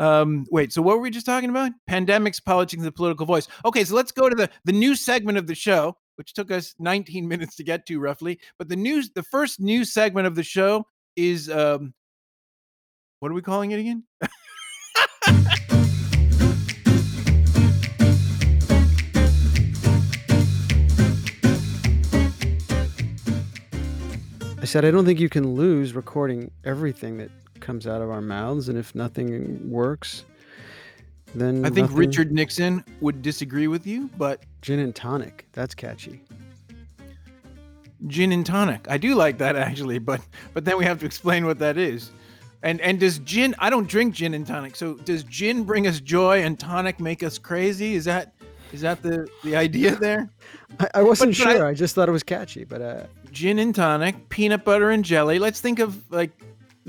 Um, wait, so what were we just talking about? Pandemics, politics, and the political voice. Okay, so let's go to the the new segment of the show, which took us 19 minutes to get to roughly. But the news, the first new segment of the show is um, what are we calling it again? I said, I don't think you can lose recording everything that comes out of our mouths, and if nothing works, then I think nothing- Richard Nixon would disagree with you, but gin and tonic. That's catchy. gin and tonic. I do like that actually, but but then we have to explain what that is. And and does gin? I don't drink gin and tonic. So does gin bring us joy and tonic make us crazy? Is that is that the the idea there? I, I wasn't But- but I- sure. I, just thought it was catchy, but uh, Gin and tonic, peanut butter and jelly. Let's think of like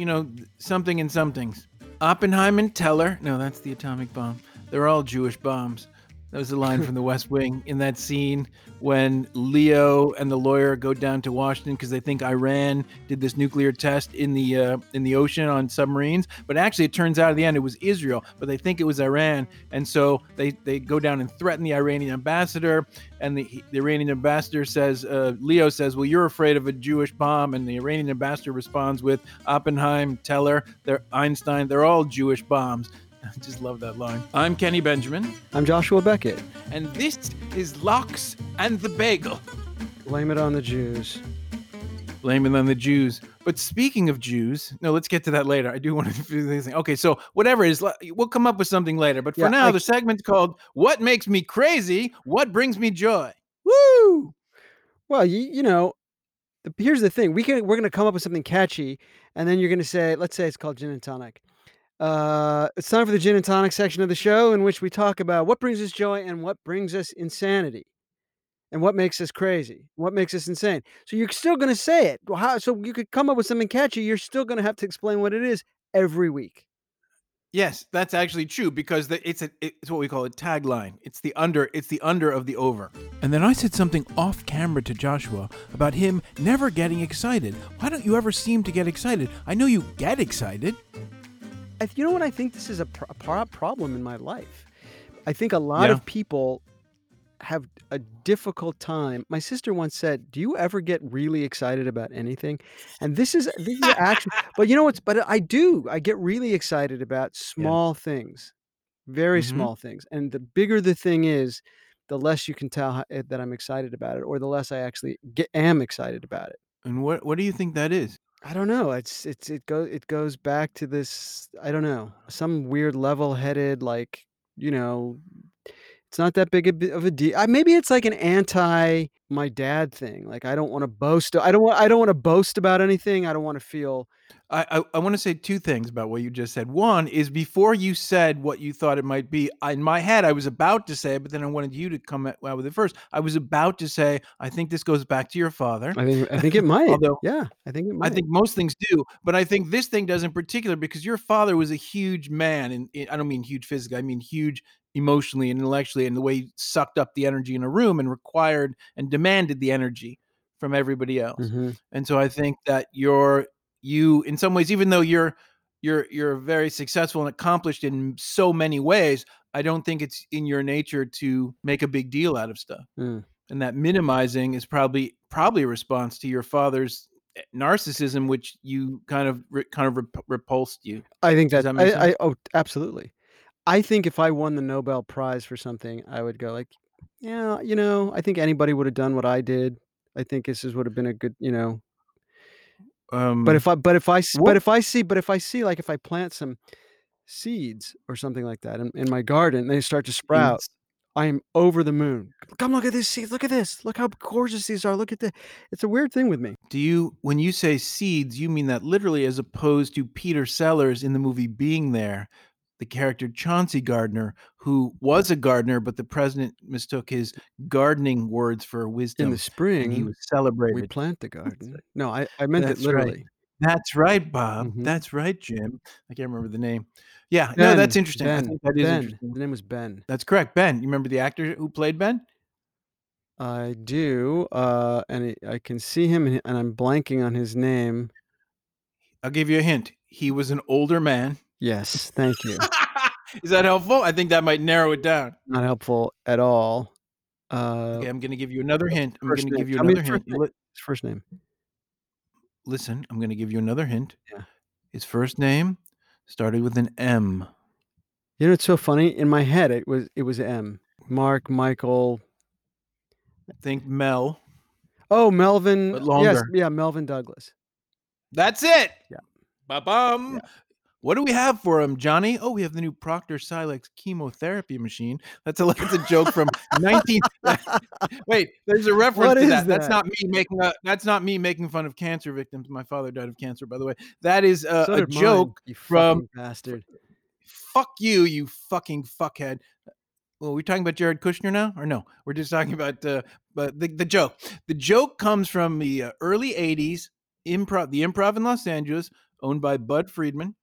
you know something and somethings. Oppenheim and Teller. No, that's the atomic bomb. They're all Jewish bombs. That was a line from The West Wing in that scene when Leo and the lawyer go down to Washington because they think Iran did this nuclear test in the uh, in the ocean on submarines. But actually, it turns out at the end it was Israel, but they think it was Iran, and so they they go down and threaten the Iranian ambassador. And the, the Iranian ambassador says, uh, Leo says, "Well, you're afraid of a Jewish bomb," and the Iranian ambassador responds with Oppenheim, Teller, they're Einstein, they're all Jewish bombs. I just love that line. I'm Kenny Benjamin, I'm Joshua Beckett. and this is Lox and the Bagel. Blame it on the Jews. Blaming on the Jews. But speaking of Jews, no, let's get to that later. I do want to do this thing. Okay, so whatever it is, le- we'll come up with something later. But for Yeah, now, I- the segment's called "What Makes Me Crazy? What Brings Me Joy." Woo! Well, you, you know, the, here's the thing: we can we're going to come up with something catchy, and then you're going to say, let's say it's called gin and tonic. Uh, it's time for the gin and tonic section of the show, in which we talk about what brings us joy and what brings us insanity, and what makes us crazy, what makes us insane. So you're still going to say it. Well, how? So you could come up with something catchy. You're still going to have to explain what it is every week. Yes, that's actually true because the, it's a it's what we call a tagline. It's the under it's the under of the over. And then I said something off camera to Joshua about him never getting excited. Why don't you ever seem to get excited? I know you get excited. I, you know what? I think this is a, pro- a problem in my life. I think a lot Yeah. of people have a difficult time. My sister once said, "Do you ever get really excited about anything?" And this is this is actually, but you know what's? But I do. I get really excited about small things, very Mhm. small things. And the bigger the thing is, the less you can tell how, eh, that I'm excited about it, or the less I actually get, am excited about it. And what what do you think that is? I don't know. It's it's it goes it goes back to this. I don't know some weird level-headed like you know. It's not that big of a deal. Maybe it's like an anti my dad thing. Like I don't want to boast. I don't want. I don't want to boast about anything. I don't want to feel. I, I, I want to say two things about what you just said. One is before you said what you thought it might be, I, in my head, I was about to say it, but then I wanted you to come out with it first. I was about to say, I think this goes back to your father. I think. I think it might. Although- yeah, I think it might. I think most things do, but I think this thing does in particular because your father was a huge man, and I don't mean huge physically, I mean huge emotionally and intellectually, and the way he sucked up the energy in a room and required and demanded the energy from everybody else. Mhm. And so I think that you're you in some ways, even though you're you're you're very successful and accomplished in so many ways, I don't think it's in your nature to make a big deal out of stuff. Mm. And that minimizing is probably probably a response to your father's eh, narcissism, which you kind of kind of repulsed you. I think that. that I, I. Oh, absolutely. I think if I won the Nobel Prize for something, I would go like, yeah, you know, I think anybody would have done what I did. I think this is would have been a good, you know, Um, But if I but if I What- but if I see but if I see like if I plant some seeds or something like that in, in my garden, they start to sprout. it's- I am over the moon. Come look at this seed. Look at this. Look how gorgeous these are. Look at the. It's a weird thing with me. do you when you say seeds, you mean that literally, as opposed to Peter Sellers in the movie Being There, the character Chauncey Gardiner, who was a gardener, but the president mistook his gardening words for wisdom, In the and he was was we plant the garden. No, I, I meant That's it right. literally. That's right, Bob. Mhm. That's right, Jim. I can't remember the name. Yeah, no, that's Ben, interesting. I Ben, think that is ben. interesting. The name was Ben. That's correct, Ben. You remember the actor who played Ben? I do, uh, and I can see him, and I'm blanking on his name. I'll give you a hint. He was an older man. Yes, thank you. Is that helpful? I think that might narrow it down. Not helpful at all. Uh, Okay, I'm going to give you another hint. I'm going to give you Tell another hint. name. His first name. Listen, I'm going to give you another hint. Yeah. His first name started with an M. You know, it's so funny. In my head, it was it was M. Mark, Michael. I think Mel. Oh, Melvin. Yes, yeah, Melvyn Douglas. That's it. Yeah. Ba-bum. Yeah. What do we have for him, Johnny? Oh, we have the new Proctor Silex chemotherapy machine. That's a that's a joke from 19 Wait, there's a reference What to is that. That's not me making a, that's not me making fun of cancer victims. My father died of cancer, by the way. That is uh, So a mine, joke. you from- bastard. Fuck you, you fucking fuckhead. Well, we're talking about Jared Kushner now, or no? We're just talking about uh, but the the joke. The joke comes from the uh, early '80s improv, the Improv in Los Angeles, owned by Budd Friedman.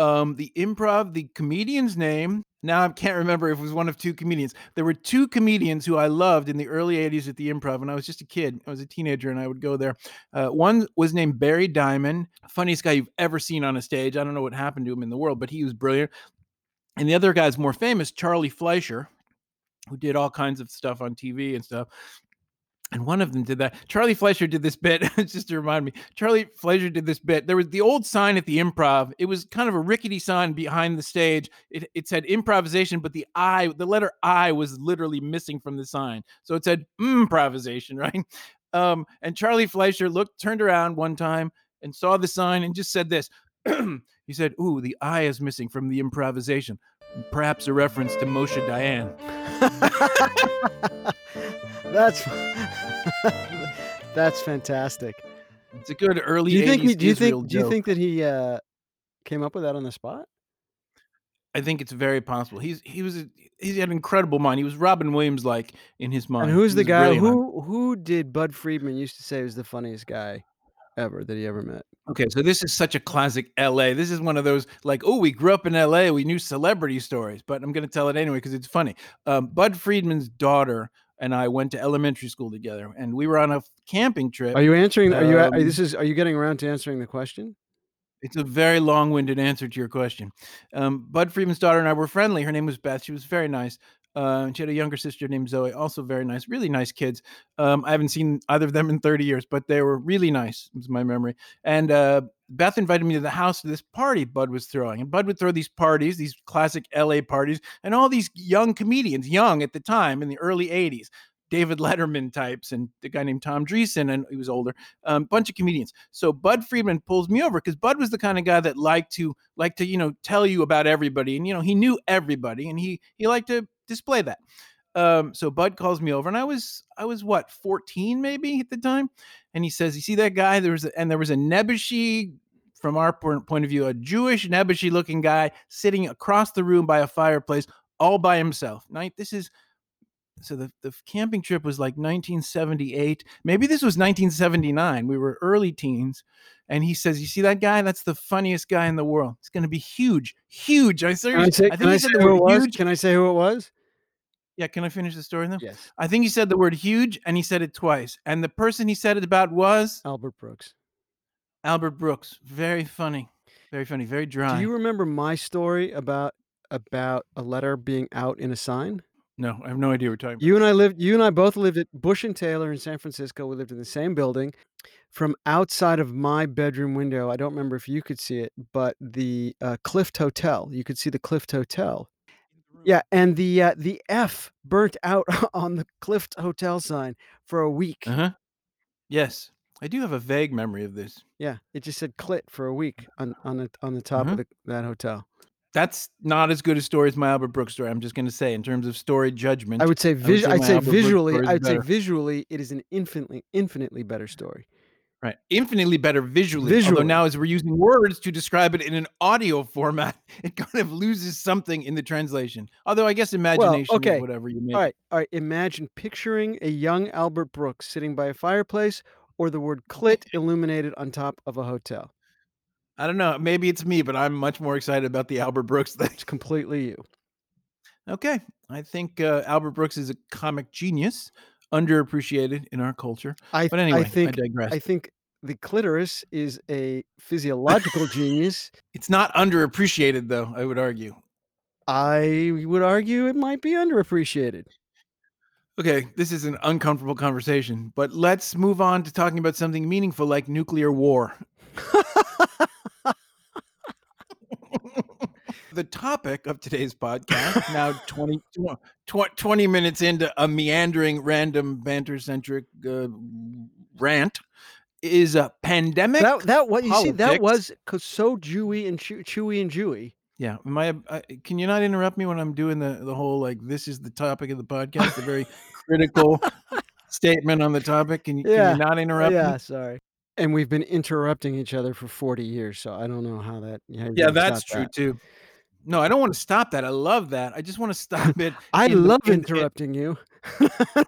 Um, the Improv, the comedian's name. Now I can't remember if it was one of two comedians. There were two comedians who I loved in the early '80s at the Improv when I was just a kid. I was a teenager and I would go there. Uh, one was named Barry Diamond, funniest guy you've ever seen on a stage. I don't know what happened to him in the world, but he was brilliant. And the other guy's more famous, Charlie Fleischer, who did all kinds of stuff on TV and stuff. And one of them did that. Charlie Fleischer did this bit, just to remind me. Charlie Fleischer did this bit. There was the old sign at the improv. It was kind of a rickety sign behind the stage. It, it said improvisation, but the I, the letter I was literally missing from the sign. So it said improvisation, right? Um, and Charlie Fleischer looked, turned around one time and saw the sign and just said this. he said, Ooh, the I is missing from the improvisation. Perhaps a reference to Moshe Dayan. that's that's fantastic. It's a good early Do you think? 80s He, do you Israel think? Do you think that he uh, came up with that on the spot? I think it's very possible. He's he was a, he had an incredible mind. He was Robin Williams like in his mind. And who's the guy who who did Budd Friedman used to say was the funniest guy ever that he ever met? Okay, so this is such a classic LA. This is one of those like, oh, we grew up in LA, we knew celebrity stories, but I'm going to tell it anyway because it's funny. Um, Budd Friedman's daughter and I went to elementary school together, and we were on a camping trip. Are you answering? Are you? Um, Are, this is. Are you getting around to answering the question? It's a very long-winded answer to your question. Um, Budd Friedman's daughter and I were friendly. Her name was Beth. She was very nice. Uh, she had a younger sister named Zoe, also very nice, really nice kids. Um, I haven't seen either of them in 30 years, but they were really nice, is my memory. And uh, Beth invited me to the house to this party Budd was throwing. And Budd would throw these parties, these classic LA parties, and all these young comedians, young at the time in the early 80s. David Letterman types and the guy named Tom Dreesen, and he was older, a um, bunch of comedians. So Budd Friedman pulls me over because Budd was the kind of guy that liked to like to you know tell you about everybody, and you know he knew everybody, and he he liked to display that. Um, so Budd calls me over, and I was I was what 14 maybe at the time, and he says, "You see that guy? There was a, and there was a Nebuchadnezzar." From our point of view, a Jewish Nebuchadnezzar looking guy sitting across the room by a fireplace all by himself. Night, this is so the, the camping trip was like 1978 maybe this was 1979 we were early teens and he says you see that guy that's the funniest guy in the world it's going to be huge huge i Can I say, i I say said who it was? huge Can I say who it was? Yeah can i finish the story though Yes, i think he said the word huge and he said it twice and the person he said it about was Albert Brooks. albert brooks very funny very funny very dry Do you remember my story about about a letter being out in a sign? no i have no idea what we're talking about You and I lived. You and I both lived at Bush and Taylor in San Francisco. We lived in the same building. From outside of my bedroom window, I don't remember if you could see it, but the uh, Clift Hotel. You could see the Clift Hotel. Yeah, and the uh, the F burnt out on the Clift Hotel sign for a week. uh-huh yes i do have a vague memory of this Yeah, it just said "clit" for a week on on the on the top Mhm. of the, that hotel. that's not as good a story as my albert brooks story i'm just going to say in terms of story judgment I would say, would say I'd say visually, I'd say visually, it is an infinitely infinitely better story. Right. Infinitely better visually. Although now as we're using words to describe it in an audio format, it kind of loses something in the translation. Although I guess imagination okay. is whatever you make. All right, all right. Imagine picturing a young Albert Brooks sitting by a fireplace, or the word "clit" illuminated on top of a hotel. I don't know. Maybe it's me, but I'm much more excited about the Albert Brooks thing. It's completely you. Okay. I think uh, Albert Brooks is a comic genius, underappreciated in our culture. I, But anyway, I think digress. I think the clitoris is a physiological genius. it's not underappreciated, though, I would argue. I would argue it might be underappreciated. Okay, this is an uncomfortable conversation, but let's move on to talking about something meaningful like nuclear war. the topic of today's podcast, now 20, 20, 20 minutes into a meandering, random, banter centric uh, rant, is a pandemic. That, that what you see, that was so Jewy and chew, chewy and Jewy. Yeah, I, I? Can you not interrupt me when I'm doing the the whole like this is the topic of the podcast, a very critical statement on the topic? Can you, can you not interrupt yeah, me? sorry. And we've been interrupting each other for 40 years, so I don't know how that. how Yeah, that's true that. too. No, I don't want to stop that. I love that. I just want to stop it. I in love in- in- interrupting you.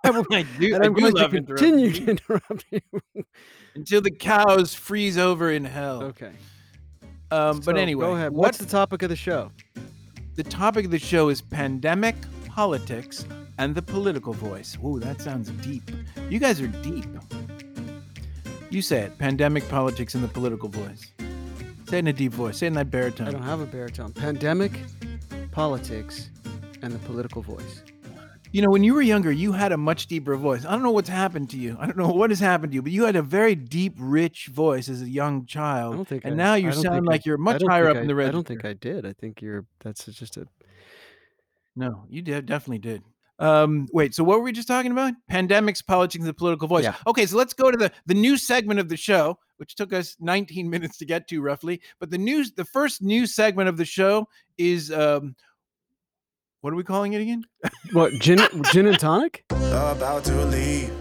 I will- I do. and I I'm do going to continue interrupting to interrupt you. until the cows freeze over in hell. okay. Um, but anyway, go ahead. what What's the topic of the show? the topic of the show is pandemic, politics, and the political voice. Ooh, that sounds deep. You guys are deep. You say it. Pandemic, politics, and the political voice. Say it in a deep voice. Say it in that baritone. I don't have a baritone. Pandemic, politics, and the political voice. You know, when you were younger, you had a much deeper voice. I don't know what's happened to you. I don't know what has happened to you, but you had a very deep, rich voice as a young I child. don't think. and I, now you I don't sound like I, you're I much higher up I, in the range. I don't think I did. I think you're. That's just a. No, you did, definitely did. Um, wait, so what were we just talking about? Pandemics, politics, and the political voice. Yeah. Okay, so let's go to the the new segment of the show, which took us 19 minutes to get to roughly. But the news, the first news segment of the show is um, what are we calling it again? What gin? gin and tonic? About to leave,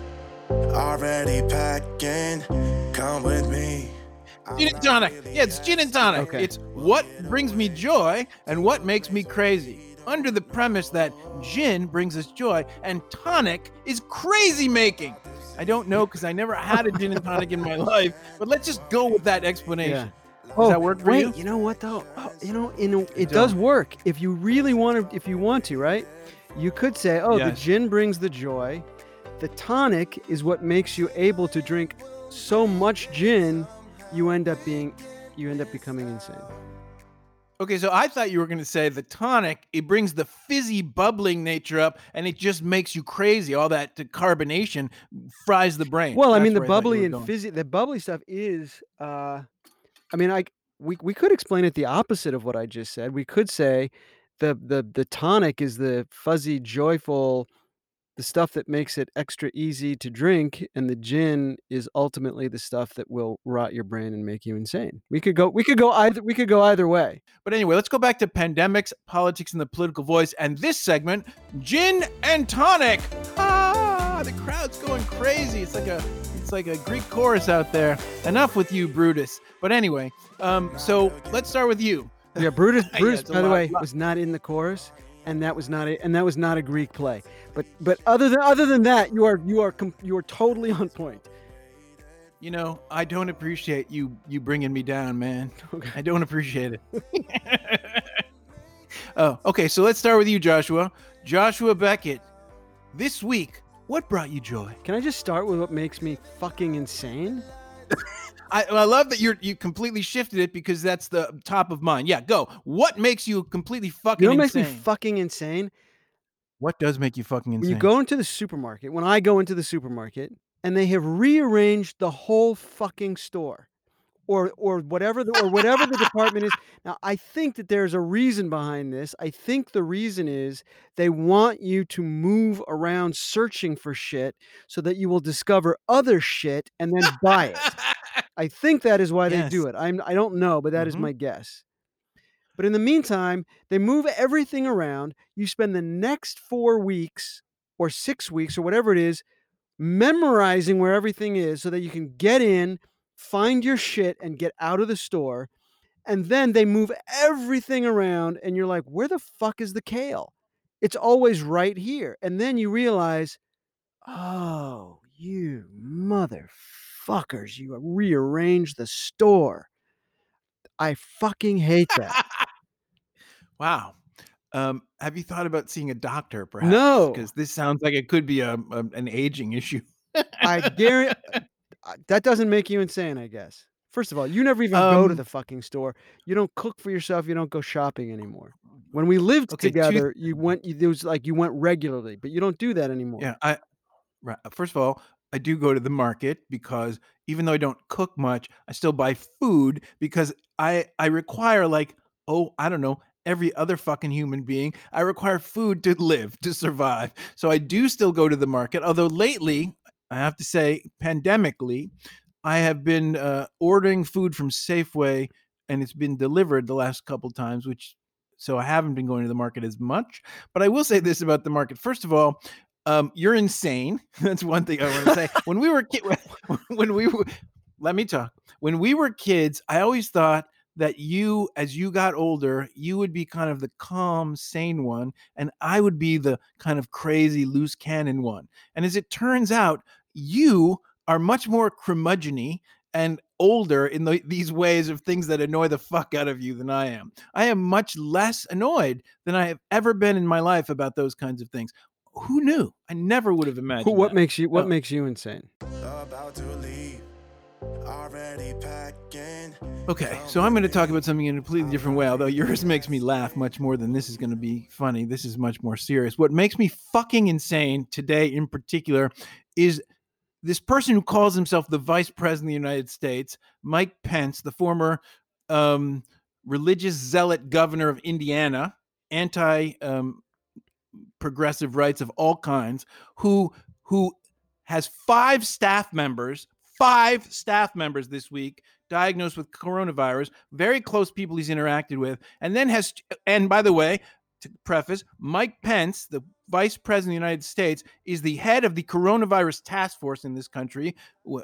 already packing. Come with me. Gin and tonic. Yeah, it's gin and tonic. Okay. It's what brings me joy and what makes me crazy. Under the premise that gin brings us joy and tonic is crazy making. I don't know because I never had a gin and tonic in my life, but let's just go with that explanation. Oh, that work for wait, you? you know what though? Oh, you know, in a, it does work if you really want to. If you want to, right? You could say, "Oh, the gin brings the joy. The tonic is what makes you able to drink so much gin, you end up being, you end up becoming insane." Okay, so I thought you were going to say the tonic, it brings the fizzy, bubbling nature up and it just makes you crazy. All that carbonation fries the brain. Well, I mean, the bubbly and going. fizzy, the bubbly stuff is, uh, I mean, I we we could explain it the opposite of what I just said. We could say the the the tonic is the fuzzy, joyful, the stuff that makes it extra easy to drink, and the gin is ultimately the stuff that will rot your brain and make you insane. We could go we could go either we could go either way. But anyway, let's go back to pandemics, politics, and the political voice. And this segment, gin and tonic. Ah, the crowd's going crazy. It's like a it's like a Greek chorus out there. Enough with you, Brutus. But anyway, um, so let's start with you. Yeah, Brutus Yeah, Brutus it's a by the way lot- was not in the chorus and that was not a, and that was not a Greek play. But but other than other than that, you are you are you are totally on point. You know, I don't appreciate you you bringing me down, man. Okay. I don't appreciate it. oh, okay. So let's start with you, Joshua. Joshua Beckett. This week, what brought you joy? Can I just start with what makes me fucking insane? I, I love that you're you completely shifted it because that's the top of mind. Yeah, go. What makes you completely fucking You know what makes insane? me fucking insane? what does make you fucking insane? When insane? you go into the supermarket, when I go into the supermarket and they have rearranged the whole fucking store or or whatever the, or whatever the department is. Now, I think that there's a reason behind this. I think the reason is they want you to move around searching for shit so that you will discover other shit and then buy it. I think that is why they do it. I'm I don't know, but that is Mhm. my guess. But in the meantime, they move everything around. You spend the next 4 weeks or 6 weeks or whatever it is memorizing where everything is so that you can get in, find your shit and get out of the store. And then they move everything around and you're like, "Where the fuck is the kale?" It's always right here. And then you realize, "Oh, you motherfuckers, you rearrange the store." I fucking hate that. wow. Um, have you thought about seeing a doctor, perhaps? No. because this sounds like it could be a, a an aging issue. I guarantee that doesn't make you insane, I guess. First of all, you never even go to Um, the fucking store. You don't cook for yourself. You don't go shopping anymore. When we lived Okay, two- together, you went. You, there was like you went regularly, but you don't do that anymore. Yeah, I right. First of all, I do go to the market because even though I don't cook much, I still buy food because I I require like oh I don't know every other fucking human being I require food to live to survive. So I do still go to the market. Although lately, I have to say, pandemically, I have been uh, ordering food from Safeway and it's been delivered the last couple times, which so I haven't been going to the market as much. But I will say this about the market. First of all, um, you're insane. That's one thing I want to say. when we were ki- when we were, let me talk. When we were kids, I always thought that you, as you got older, you would be kind of the calm, sane one, and I would be the kind of crazy, loose cannon one. And as it turns out, you are much more curmudgeony and older in the, these ways of things that annoy the fuck out of you than I am. I am much less annoyed than I have ever been in my life about those kinds of things. Who knew? I never would have imagined. Who, what that. makes you? What Oh. makes you insane? About to leave. Already packing. Okay, so I'm going to talk about something in a completely different way. Although yours makes me laugh much more than this is going to be funny. This is much more serious. What makes me fucking insane today, in particular, is this person who calls himself the Vice President of the United States, Mike Pence, the former um, religious zealot governor of Indiana, anti um, progressive rights of all kinds, who who has five staff members, five staff members this week diagnosed with coronavirus, very close people he's interacted with, and then has and by the way, to preface, Mike Pence, the Vice President of the United States, is the head of the coronavirus task force in this country.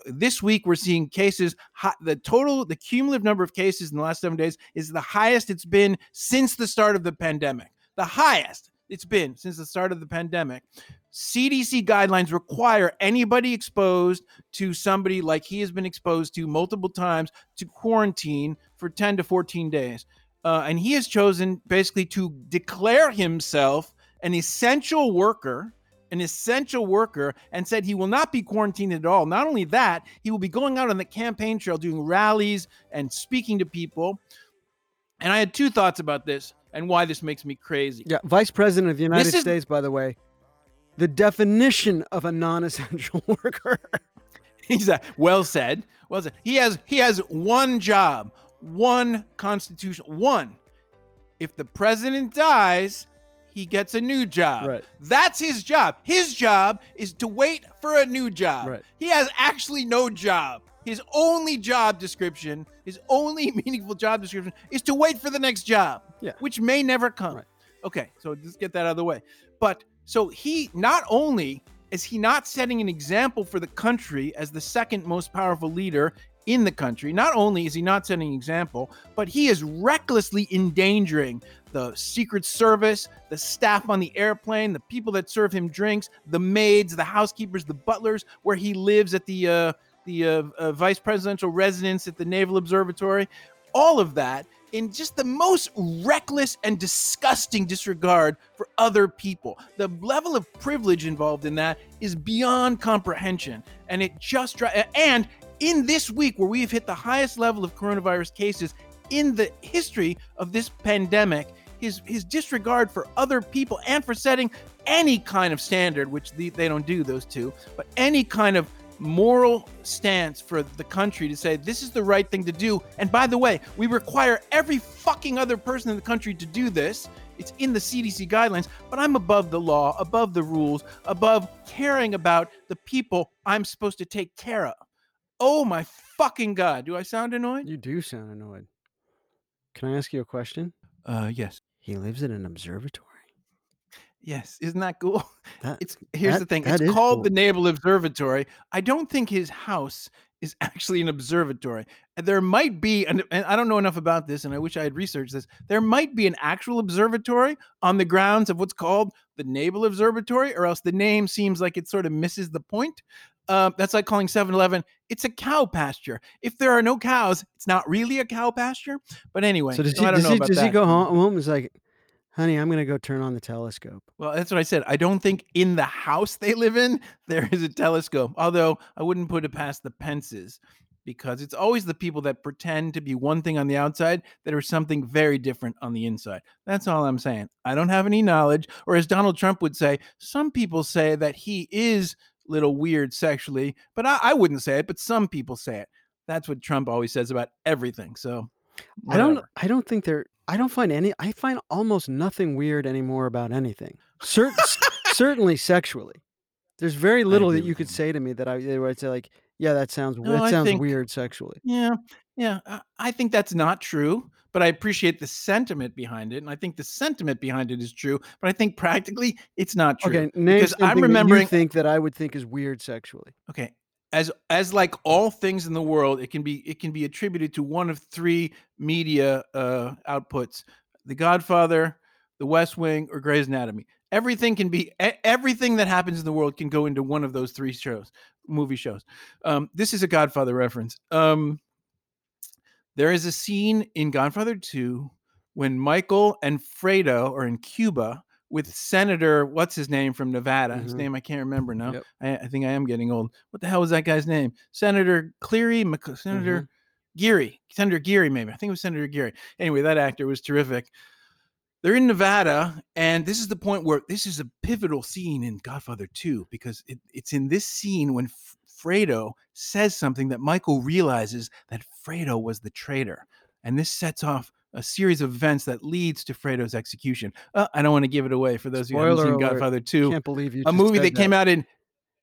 This week, we're seeing cases. The total, the cumulative number of cases in the last seven days is the highest it's been since the start of the pandemic. The highest it's been since the start of the pandemic. CDC guidelines require anybody exposed to somebody like he has been exposed to multiple times to quarantine for 10 to 14 days. Uh, and he has chosen basically to declare himself an essential worker, an essential worker, and said he will not be quarantined at all. Not only that, he will be going out on the campaign trail doing rallies and speaking to people. And I had two thoughts about this and why this makes me crazy. Yeah, Vice President of the United is- States, by the way, the definition of a non-essential worker. He's a, well said. Well said. He has he has one job, one constitution, one. If the president dies, he gets a new job. Right. That's his job. His job is to wait for a new job. Right. He has actually no job. His only job description, his only meaningful job description is to wait for the next job, Yeah. which may never come. Right. Okay, so just get that out of the way. But so he not only is he not setting an example for the country as the second most powerful leader in the country, not only is he not setting an example, but he is recklessly endangering the Secret Service, the staff on the airplane, the people that serve him drinks, the maids, the housekeepers, the butlers, where he lives at the uh, the uh, uh, vice presidential residence at the Naval Observatory. All of that in just the most reckless and disgusting disregard for other people. The level of privilege involved in that is beyond comprehension. And it just, and in this week where we've hit the highest level of coronavirus cases in the history of this pandemic, his, his disregard for other people and for setting any kind of standard, which the, they don't do those two, but any kind of moral stance for the country to say this is the right thing to do. And by the way, we require every fucking other person in the country to do this. It's in the CDC guidelines, but I'm above the law, above the rules, above caring about the people I'm supposed to take care of. Oh my fucking god, do I sound annoyed? You do sound annoyed. Can I ask you a question? Uh yes. He lives in an observatory. Yes, isn't that cool? That- It's here's that- the thing. It's called cool. the Naval Observatory. I don't think his house is actually an observatory. There might be, and, and I don't know enough about this, and I wish I had researched this. There might be an actual observatory on the grounds of what's called the Naval Observatory, or else the name seems like it sort of misses the point. Uh, that's like calling 7 Eleven, it's a cow pasture. If there are no cows, it's not really a cow pasture. But anyway, so does so he, I don't does, know he, does he go home? home is like, honey, I'm going to go turn on the telescope. Well, that's what I said. I don't think in the house they live in there is a telescope. Although I wouldn't put it past the Pences. because it's always the people that pretend to be one thing on the outside that are something very different on the inside. That's all I'm saying. I don't have any knowledge, or as Donald Trump would say, some people say that he is little weird sexually, but I, I wouldn't say it, but some people say it. That's what Trump always says about everything. So I don't. I don't think there. I don't find any. I find almost nothing weird anymore about anything. Certainly sexually. There's very little that you could say to me that I I'd say like, yeah, that sounds No, that I sounds think- weird sexually. Yeah, yeah. I- I think that's not true, but I appreciate the sentiment behind it, and I think the sentiment behind it is true. But I think practically, it's not true. Okay, name because I'm remembering- you think that I would think is weird sexually. Okay, as as like all things in the world, it can be it can be attributed to one of three media uh, outputs: The Godfather, The West Wing, or Grey's Anatomy. Everything can be everything that happens in the world can go into one of those three shows, movie shows. Um, this is a Godfather reference. Um, there is a scene in Godfather 2 when Michael and Fredo are in Cuba with Senator, what's his name from Nevada? His Mhm. name I can't remember now. Yep. I, I think I am getting old. What the hell was that guy's name? Senator Cleary, Mc- Senator Mm-hmm. Geary, Senator Geary, maybe. I think it was Senator Geary. Anyway, that actor was terrific. They're in Nevada, and this is the point where this is a pivotal scene in Godfather 2 because it, it's in this scene when F- Fredo says something that Michael realizes that Fredo was the traitor. And this sets off a series of events that leads to Fredo's execution. Uh, I don't want to give it away for those who haven't Spoiler seen alert. Godfather 2 Can't believe you. a movie said that came out in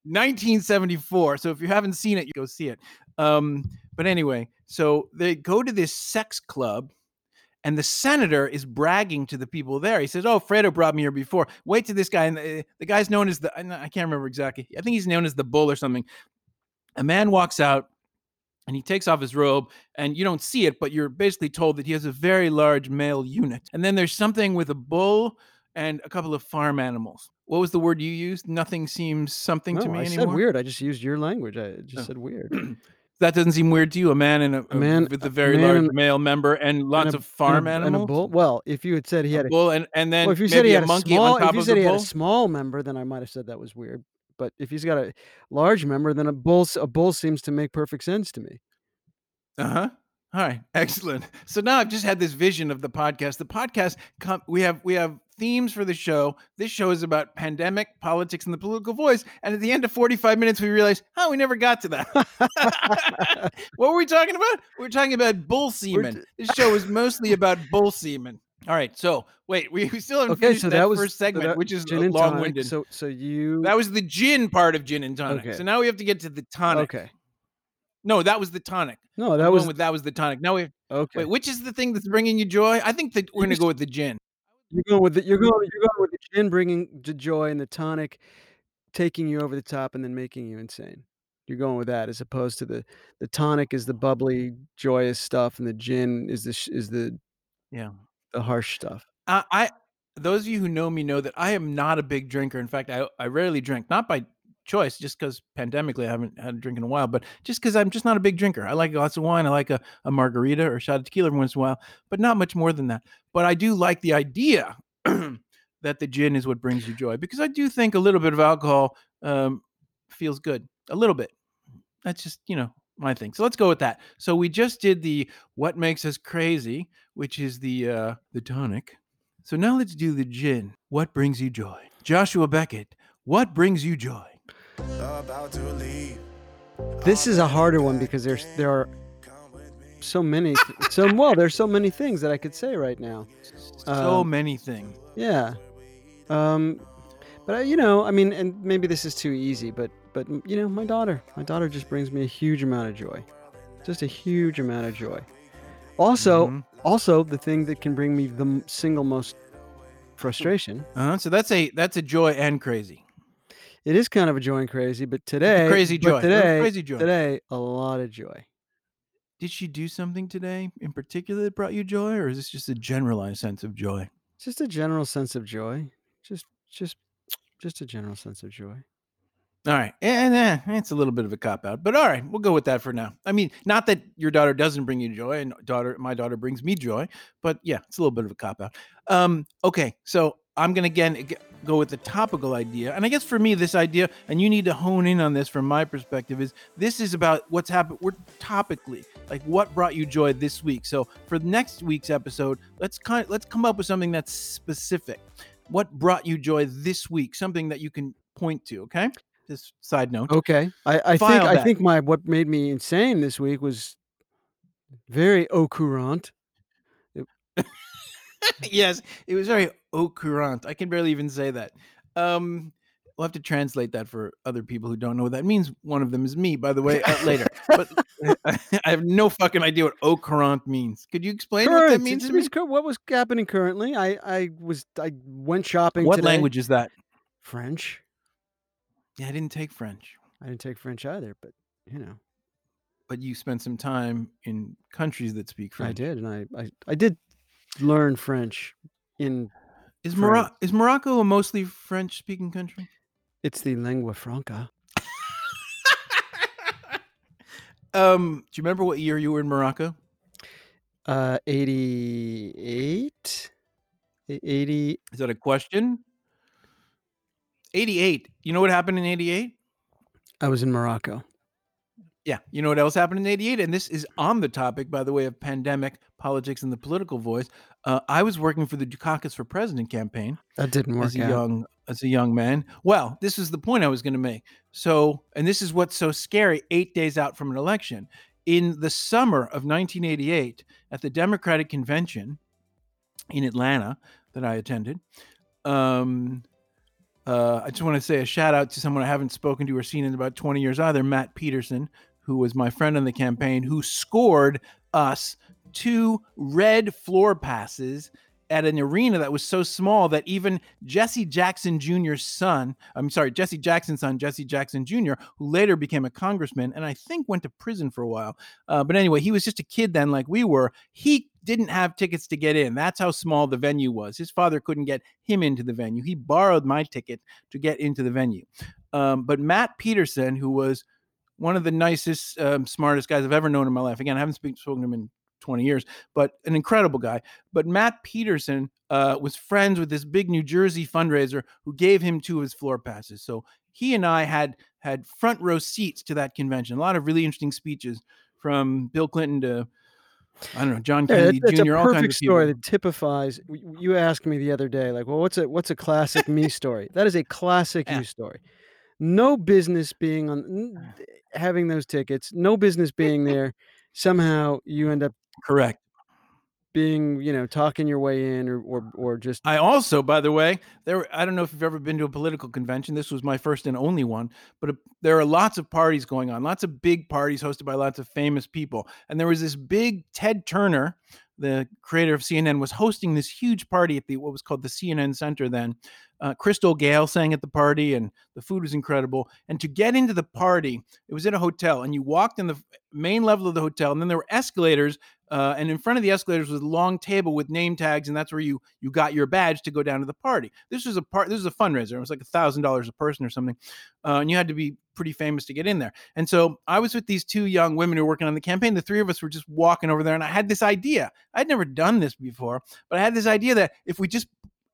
1974. So if you haven't seen it, you go see it. Um, but anyway, so they go to this sex club, and the senator is bragging to the people there. He says, "Oh, Fredo brought me here before. Wait to this guy." And the, the guy's known as the I can't remember exactly. I think he's known as the bull or something. A man walks out. And he takes off his robe, and you don't see it, but you're basically told that he has a very large male unit. And then there's something with a bull and a couple of farm animals. What was the word you used? Nothing seems something to No, me I anymore. said weird. I just used your language. I just Oh. said weird. That doesn't seem weird to you. A man and a, A man- with a a very man large and- male member and lots And a- of farm and a, and a bull. Well, if you had said he had a, bull and and then well, if you maybe said he had a monkey small, on top if you said he had a small member, then I might have said that was weird. But if he's got a large member, then a bull, a bull seems to make perfect sense to me. Uh huh. All right, excellent. So now I've just had this vision of the podcast. The podcast, com- we have we have themes for the show. This show is about pandemic, politics, and the political voice. And at the end of forty five minutes, we realize, oh, we never got to that. what were we talking about? We were talking about bull semen. d- This show is mostly about bull semen. All right. So wait, we, still haven't Okay, finished so that, that was first so segment, that- which is gin and long tonic, winded. So, so you That was the gin part of gin and tonic. Okay. So now we have to get to the tonic. okay? No, that was the tonic. No, I'm that was with that was the tonic. Now we okay. wait. Which is the thing that's bringing you joy? I think that we're gonna go with the gin. You're going with the, you're going you're going with the gin bringing joy and the tonic taking you over the top and then making you insane. You're going with that as opposed to the the tonic is the bubbly joyous stuff and the gin is the is the Yeah. The harsh stuff. I, I those of you who know me know that I am not a big drinker. In fact, I I rarely drink, not by choice, just because pandemically I haven't had a drink in a while, but just because I'm just not a big drinker. I like lots of wine. I like a, a margarita or a shot of tequila every once in a while, but not much more than that. But I do like the idea that the gin is what brings you joy because I do think a little bit of alcohol um, feels good. A little bit. That's just, you know, my thing. So let's go with that. So we just did the what makes us crazy, which is the uh the tonic. So now let's do the gin. What brings you joy? Joshua Beckett, what brings you joy? About to leave. This is a harder one because there's there are so many so well there's so many things that I could say right now. So Um, many things. Yeah. Um but I, you know, I mean and maybe this is too easy, but but you know, my daughter, my daughter just brings me a huge amount of joy. Just a huge amount of joy. Also, Mhm. Also the thing that can bring me the single most frustration. Uh-huh. So that's a that's a joy and crazy. It is kind of a joy and crazy, but today crazy joy. Today, Crazy joy. Today, a lot of joy. Did she do something today in particular that brought you joy, or is this just a generalized sense of joy? Just a general sense of joy. Just just just a general sense of joy. All right, and eh, it's a little bit of a cop out, but all right, we'll go with that for now. I mean, not that your daughter doesn't bring you joy, and daughter, my daughter brings me joy, but yeah, it's a little bit of a cop out. Um, okay, so I'm gonna again. go with the topical idea. And I guess for me, this idea, and you need to hone in on this from my perspective, is this is about what's happened. We're topically like what brought you joy this week. So for next week's episode, let's kind let's come up with something that's specific. What brought you joy this week? Something that you can point to. Okay. Just side note. Okay. I, I think File I think my what made me insane this week was very au courant. yes, it was very au courant. I can barely even say that. Um, we'll have to translate that for other people who don't know what that means. One of them is me, by the way, uh, later. But I have no fucking idea what au courant means. Could you explain what that Current. Means me? means cur- what was happening currently. I I was I went shopping. What today. language is that? French. Yeah, I didn't take French, I didn't take French either, but you know, but you spent some time in countries that speak French. I did, and I, I I did learn French in Is, French. Is Morocco a mostly French speaking country? it's the lingua franca. um, do you remember what year you were in Morocco? Uh, 88, E- 80. Is that a question? 88. You know what happened in 88? I was in Morocco. Yeah. You know what else happened in 88? And this is on the topic, by the way, of pandemic, politics, and the political voice. Uh, I was working for the Dukakis for President campaign That didn't work as a out. young as a young man. Well, this is the point I was going to make. So, and this is what's so scary 8 days out from an election. In the summer of 1988 at the Democratic convention in Atlanta that I attended, um uh, I just want to say a shout out to someone I haven't spoken to or seen in about 20 years either, Matt Peterson, who was my friend on the campaign, who scored us two red floor passes at an arena that was so small that even Jesse Jackson Jr.'s son, I'm sorry, Jesse Jackson's son, Jesse Jackson Jr., who later became a congressman and I think went to prison for a while. Uh, but anyway, he was just a kid then, like we were. He didn't have tickets to get in. That's how small the venue was. His father couldn't get him into the venue. He borrowed my ticket to get into the venue. Um, but Matt Peterson, who was one of the nicest, um, smartest guys I've ever known in my life. Again, I haven't speak, spoken to him in 20 years, but an incredible guy. But Matt Peterson uh, was friends with this big New Jersey fundraiser who gave him two of his floor passes. So he and I had had front row seats to that convention. A lot of really interesting speeches from Bill Clinton to I don't know John Kennedy that- that's Jr. All kinds of people. story that typifies. You asked me the other day, like, well, what's a what's a classic me story? That is a classic Yeah. you story. No business being on having those tickets. No business being there. Somehow you end up Correct. being, you know, talking your way in, or or, or just I also, by the way, there. I don't know if you've ever been to a political convention. This was my first and only one, but uh, there are lots of parties going on, lots of big parties hosted by lots of famous people. And there was this big Ted Turner, the creator of CNN, was hosting this huge party at the what was called the CNN Center then. Uh, Crystal Gayle sang at the party, and the food was incredible. And to get into the party, it was in a hotel, and you walked in the main level of the hotel, and then there were escalators uh, and in front of the escalators was a long table with name tags, and that's where you you got your badge to go down to the party. This was a part. This was a fundraiser. It was like a thousand dollars a person or something, uh, and you had to be pretty famous to get in there. And so I was with these two young women who were working on the campaign. The three of us were just walking over there, and I had this idea. I'd never done this before, but I had this idea that if we just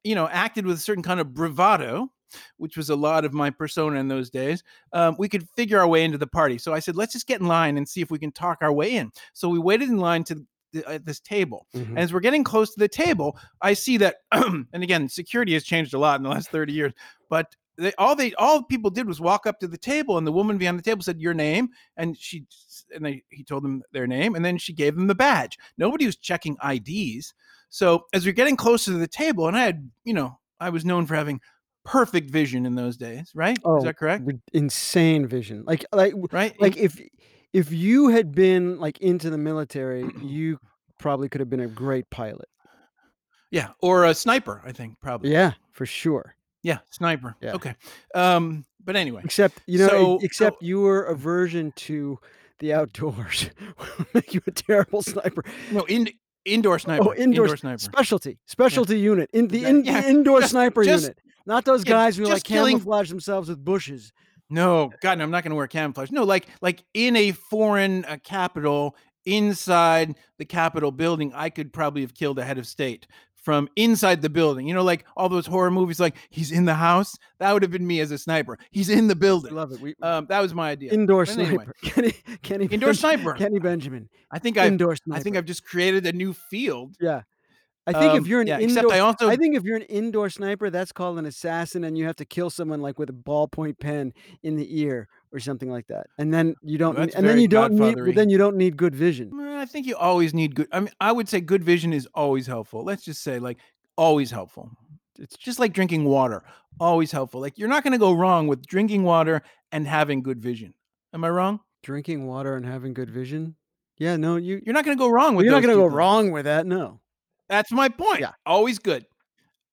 you know acted with a certain kind of bravado which was a lot of my persona in those days, um, we could figure our way into the party. So I said, let's just get in line and see if we can talk our way in. So we waited in line to at this table. Mhm. And as we're getting close to the table, I see that, and again, security has changed a lot in the last 30 years, but they, all they all people did was walk up to the table and the woman behind the table said your name and she and they he told them their name and then she gave them the badge nobody was checking ids so as we're getting closer to the table and i had you know i was known for having perfect vision in those days right Oh, is that correct insane vision. Like like right like if if you had been like into the military, you probably could have been a great pilot. yeah or a sniper i think probably Yeah, for sure. yeah sniper Yeah. okay um but anyway Except you know, So- except so- your aversion to the outdoors will make you a terrible sniper. no in, indoor sniper oh, indoor, indoor sniper Specialty, specialty unit in the, Yeah, in, yeah, the indoor just- sniper just- unit. Not those yeah, guys who like killing- camouflage themselves with bushes. No, God, no, I'm not going to wear camouflage. No, like like in a foreign uh, capital, inside the Capitol building, I could probably have killed a head of state from inside the building. You know, like all those horror movies, like he's in the house. That would have been me as a sniper. He's in the I building. love it. We Um, that was my idea. indoor but anyway. sniper. Kenny Kenny Indoor Benj- sniper. Kenny Benjamin. I think I've Indoor sniper. I think I've just created a new field. Yeah. I think if Um, you're an yeah, indoor except I also I think if you're an indoor sniper, that's called an assassin and you have to kill someone like with a ballpoint pen in the ear or something like that. And then you don't need, and then you don't need then you don't need good vision. Mm, I think you always need good. I mean, I would say good vision is always helpful. Let's just say, like, always helpful. It's Just like drinking water, always helpful. Like, you're not going to go wrong with drinking water and having good vision. Am I wrong? drinking water and having good vision. Yeah, no, you You're not going to go wrong with. you're not going to go things. wrong with that. No. That's my point. Yeah. Always good.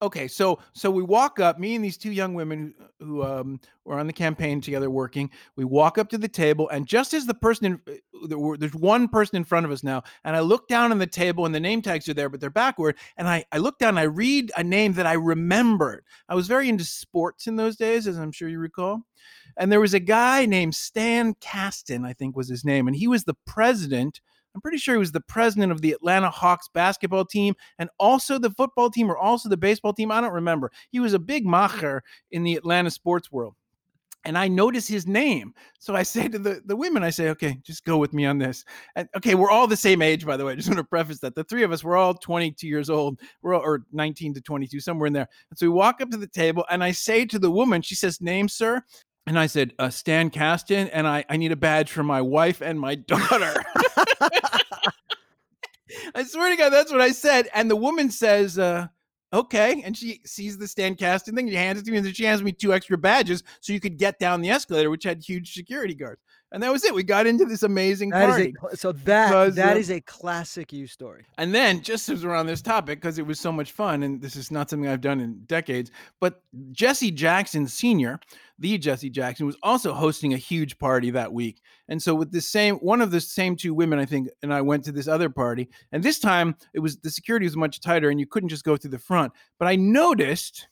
Okay, so so we walk up, me and these two young women who, who um were on the campaign together working. We walk up to the table, and just as the person in uh, there were, there's one person in front of us now, and I look down on the table, and the name tags are there, but they're backward. And I I look down, and I read a name that I remembered. I was very into sports in those days, as I'm sure you recall. And there was a guy named Stan Kasten, I think was his name, and he was the president. I'm pretty sure he was the president of the Atlanta Hawks basketball team and also the football team or also the baseball team. I don't remember. He was a big macher in the Atlanta sports world. And I notice his name. So I say to the, the women, I say, okay, just go with me on this. And okay, we're all the same age, by the way. I just want to preface that. The three of us, we're all 22 years old. We're all, or 19 to 22, somewhere in there. And so we walk up to the table and I say to the woman, she says, name, sir. And I said, uh, Stan Kasten, and I, I need a badge for my wife and my daughter. I swear to God, that's what I said. And the woman says, uh, okay. And she sees the Stan Kasten thing. She hands it to me, and she hands me two extra badges so you could get down the escalator, which had huge security guards. And that was it. We got into this amazing That party. a so that Because, that uh, is a classic you story. And then, just as we're on this topic, because it was so much fun, and this is not something I've done in decades, but Jesse Jackson Sr., the Jesse Jackson, was also hosting a huge party that week. And so, with the same one of the same two women, I think, and I went to this other party, and this time it was the security was much tighter, and you couldn't just go through the front. But I noticed,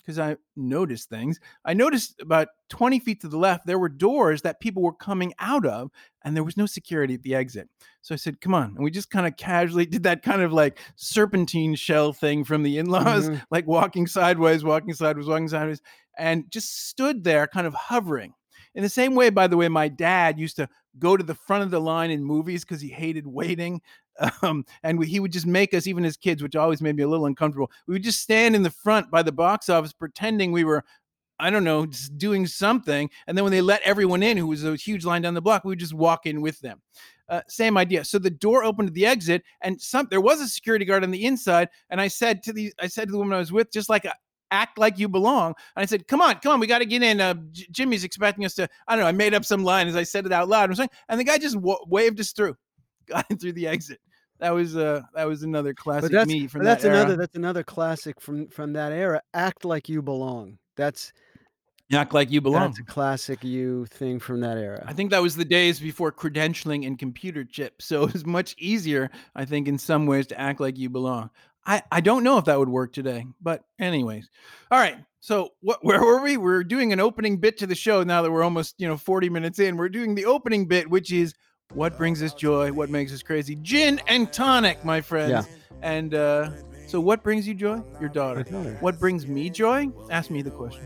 because I noticed things, I noticed about 20 feet to the left, there were doors that people were coming out of, and there was no security at the exit. So I said, come on. And we just kind of casually did that kind of like serpentine shell thing from the in laws, Mhm. like walking sideways, walking sideways, walking sideways, and just stood there kind of hovering. In the same way, by the way, my dad used to go to the front of the line in movies because he hated waiting. Um, and we, he would just make us, even as kids, which always made me a little uncomfortable. We would just stand in the front by the box office pretending we were I don't know, just doing something. And then when they let everyone in, who was a huge line down the block, we would just walk in with them. Uh, same idea. So the door opened to the exit, and some there was a security guard on the inside. And I said to the I said to the woman I was with, just like uh, act like you belong. And I said, "Come on, come on, we got to get in. Uh, J- Jimmy's expecting us to." I don't know. I made up some line as I said it out loud. I'm saying, and the guy just wa- waved us through, got in through the exit. That was uh that was another classic But that's me from but that's that era. another that's another classic from from that era. Act like you belong. That's Act like you belong. that's a classic you thing from that era. I think that was the days before credentialing and computer chips. So it was much easier, I think, in some ways to act like you belong. I, I don't know if that would work today, but anyways. All right. So what where were we? We're doing an opening bit to the show now that we're almost, you know, 40 minutes in. We're doing the opening bit, which is what brings us joy, what makes us crazy. Gin and tonic, my friends. Yeah. And uh so what brings you joy? Your daughter. Daughter. What brings me joy? Ask me the question.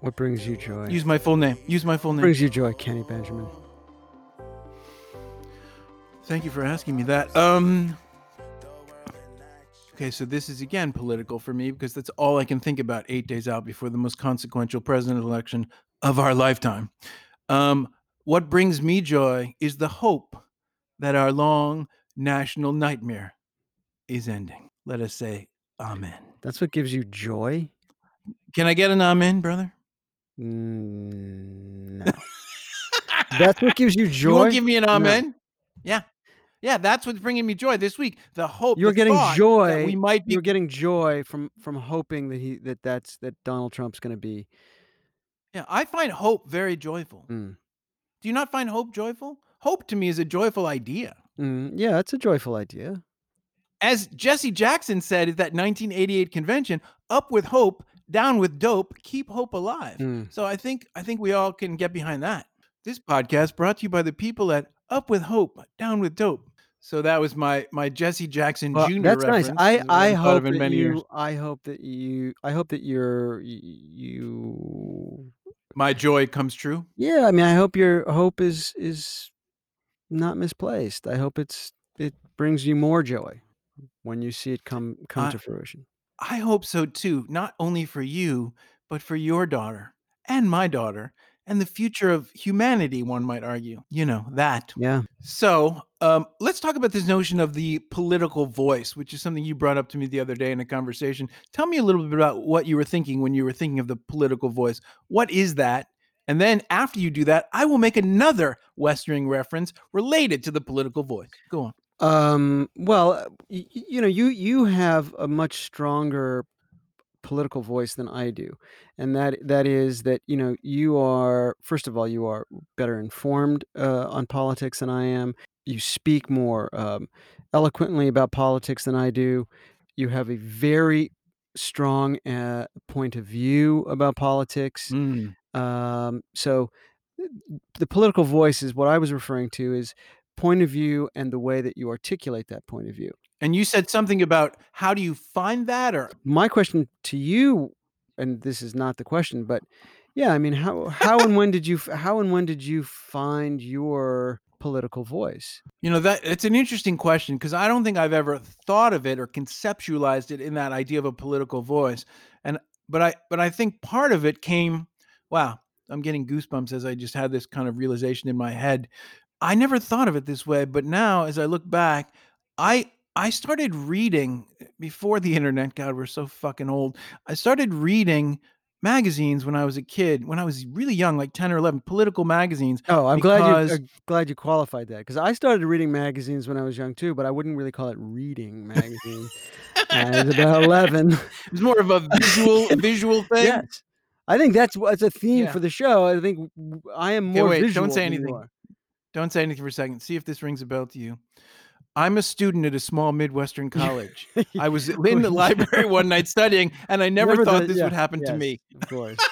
What brings you joy? Use my full name. Use my full name. What brings you joy, Kenny Benjamin. Thank you for asking me that. Um Okay, so this is again political for me because that's all I can think about 8 days out before the most consequential president election of our lifetime. Um what brings me joy is the hope that our long national nightmare is ending. Let us say amen. That's what gives you joy? Can I get an amen, brother? Mm, no. That's what gives you joy. You won't give me an No. amen? Yeah. Yeah, that's what's bringing me joy this week. The hope. You're the getting joy. We might be You're getting joy from from hoping that he that that's that Donald Trump's going to be. Yeah, I find hope very joyful. Mm. Do you not find hope joyful? Hope to me is a joyful idea. Mm, yeah, it's a joyful idea. As Jesse Jackson said at that 1988 convention, up with hope, down with dope, keep hope alive. Mm. So I think I think we all can get behind that. This podcast brought to you by the people at Up with Hope, Down with Dope. So that was my my Jesse Jackson Well, Jr. that's nice. I I hope that many you years. I hope that you I hope that you're you My joy comes true. yeah, I mean I hope your hope is is not misplaced. I hope it's it brings you more joy when you see it come come I- to fruition. I hope so too, not only for you, but for your daughter and my daughter and the future of humanity, one might argue. You know, that. Yeah. So um, let's talk about this notion of the political voice, which is something you brought up to me the other day in a conversation. Tell me a little bit about what you were thinking when you were thinking of the political voice. What is that? And then after you do that, I will make another West Wing reference related to the political voice. Go on. Um, well, you know, you you have a much stronger political voice than I do, and that that is that you know you are first of all you are better informed uh, on politics than I am. You speak more um, eloquently about politics than I do. You have a very strong uh, point of view about politics. Mm. Um, so the political voice is what I was referring to is point of view and the way that you articulate that point of view. And you said something about how do you find that or My question to you, and this is not the question, but yeah, I mean, how how and when did you how and when did you find your political voice? You know that it's an interesting question because I don't think I've ever thought of it or conceptualized it in that idea of a political voice. And but I but I think part of it came wow, I'm getting goosebumps as I just had this kind of realization in my head. I never thought of it this way, but now as I look back, I I started reading before the internet, god we're so fucking old. I started reading magazines when I was a kid, when I was really young, like 10 or 11, political magazines. Oh, I'm glad you uh, glad you qualified that because I started reading magazines when I was young too, but I wouldn't really call it reading magazine. I was about eleven. It was more of a visual visual thing. Yes, I think that's what's a theme Yeah. for the show. I think I am Okay, more wait, don't say anything. Don't say anything for a second. See if this rings a bell to you. I'm a student at a small Midwestern college. I was in the library one night studying, and I never, Never thought the- this yeah, would happen to me. Of course.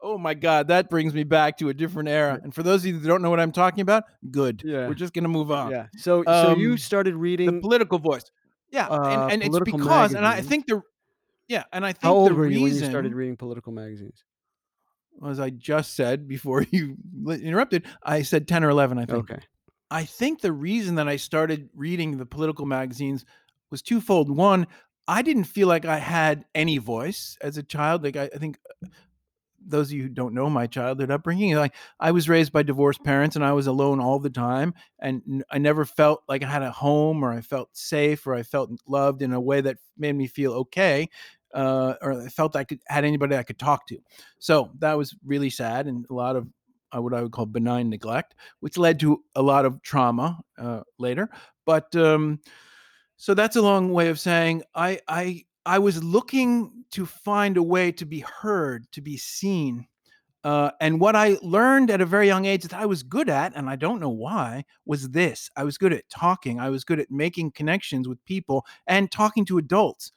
Oh my God, that brings me back to a different era. And for those of you that don't know what I'm talking about, good. Yeah. We're just going to move on. yeah. So so you started reading The political voice. Yeah. uh, and and it's because, and I think the, yeah, and I think How old the were reason, you when you started reading political magazines? as I just said before you interrupted, I said 10 or 11, I think. Okay. I think the reason that I started reading the political magazines was twofold. One, I didn't feel like I had any voice as a child. Like I, I think uh, those of you who don't know my childhood upbringing, like I was raised by divorced parents and I was alone all the time, and I never felt like I had a home or I felt safe or I felt loved in a way that made me feel okay. Uh, or I felt I could had anybody I could talk to, so that was really sad and a lot of uh, what I would call benign neglect which led to a lot of trauma uh, later. But um, so that's a long way of saying I I I was looking to find a way to be heard, to be seen. Uh, and what I learned at a very young age that I was good at, and I don't know why, was this. I was good at talking. I was good at making connections with people and talking to adults.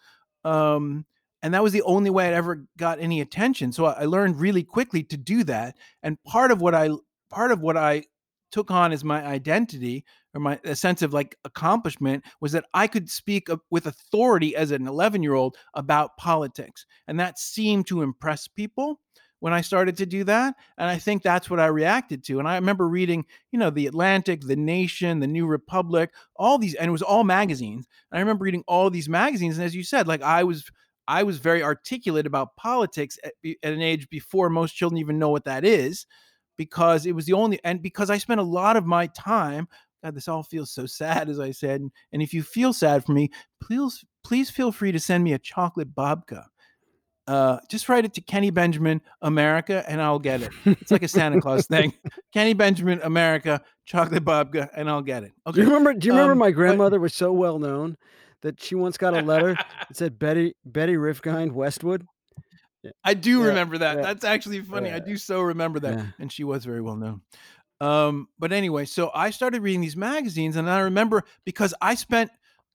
Um, and that was the only way I'd ever got any attention. So I I learned really quickly to do that. And part of what I part of what I took on as my identity or my a sense of like accomplishment was that I could speak with authority as an 11 year old about politics. And that seemed to impress people when I started to do that. And I think that's what I reacted to. And I remember reading, you know, The Atlantic, The Nation, The New Republic, all these, and it was all magazines. And I remember reading all these magazines. And as you said, like I was I was very articulate about politics at, at an age before most children even know what that is, because it was the only, and because I spent a lot of my time. God, this all feels so sad, as I said. And, if you feel sad for me, please, please feel free to send me a chocolate babka. Uh, just write it to Kenny Benjamin, America, and I'll get it. It's like a Santa Claus thing. Kenny Benjamin, America, chocolate babka, and I'll get it. Do you remember? Do you remember um, my but- grandmother was so well known that she once got a letter that said Betty Betty Rifkind Westwood. I do Yeah, remember that. yeah, That's actually funny. I do so remember that. yeah. And she was very well known. Um, but anyway, so I started reading these magazines, and I remember because I spent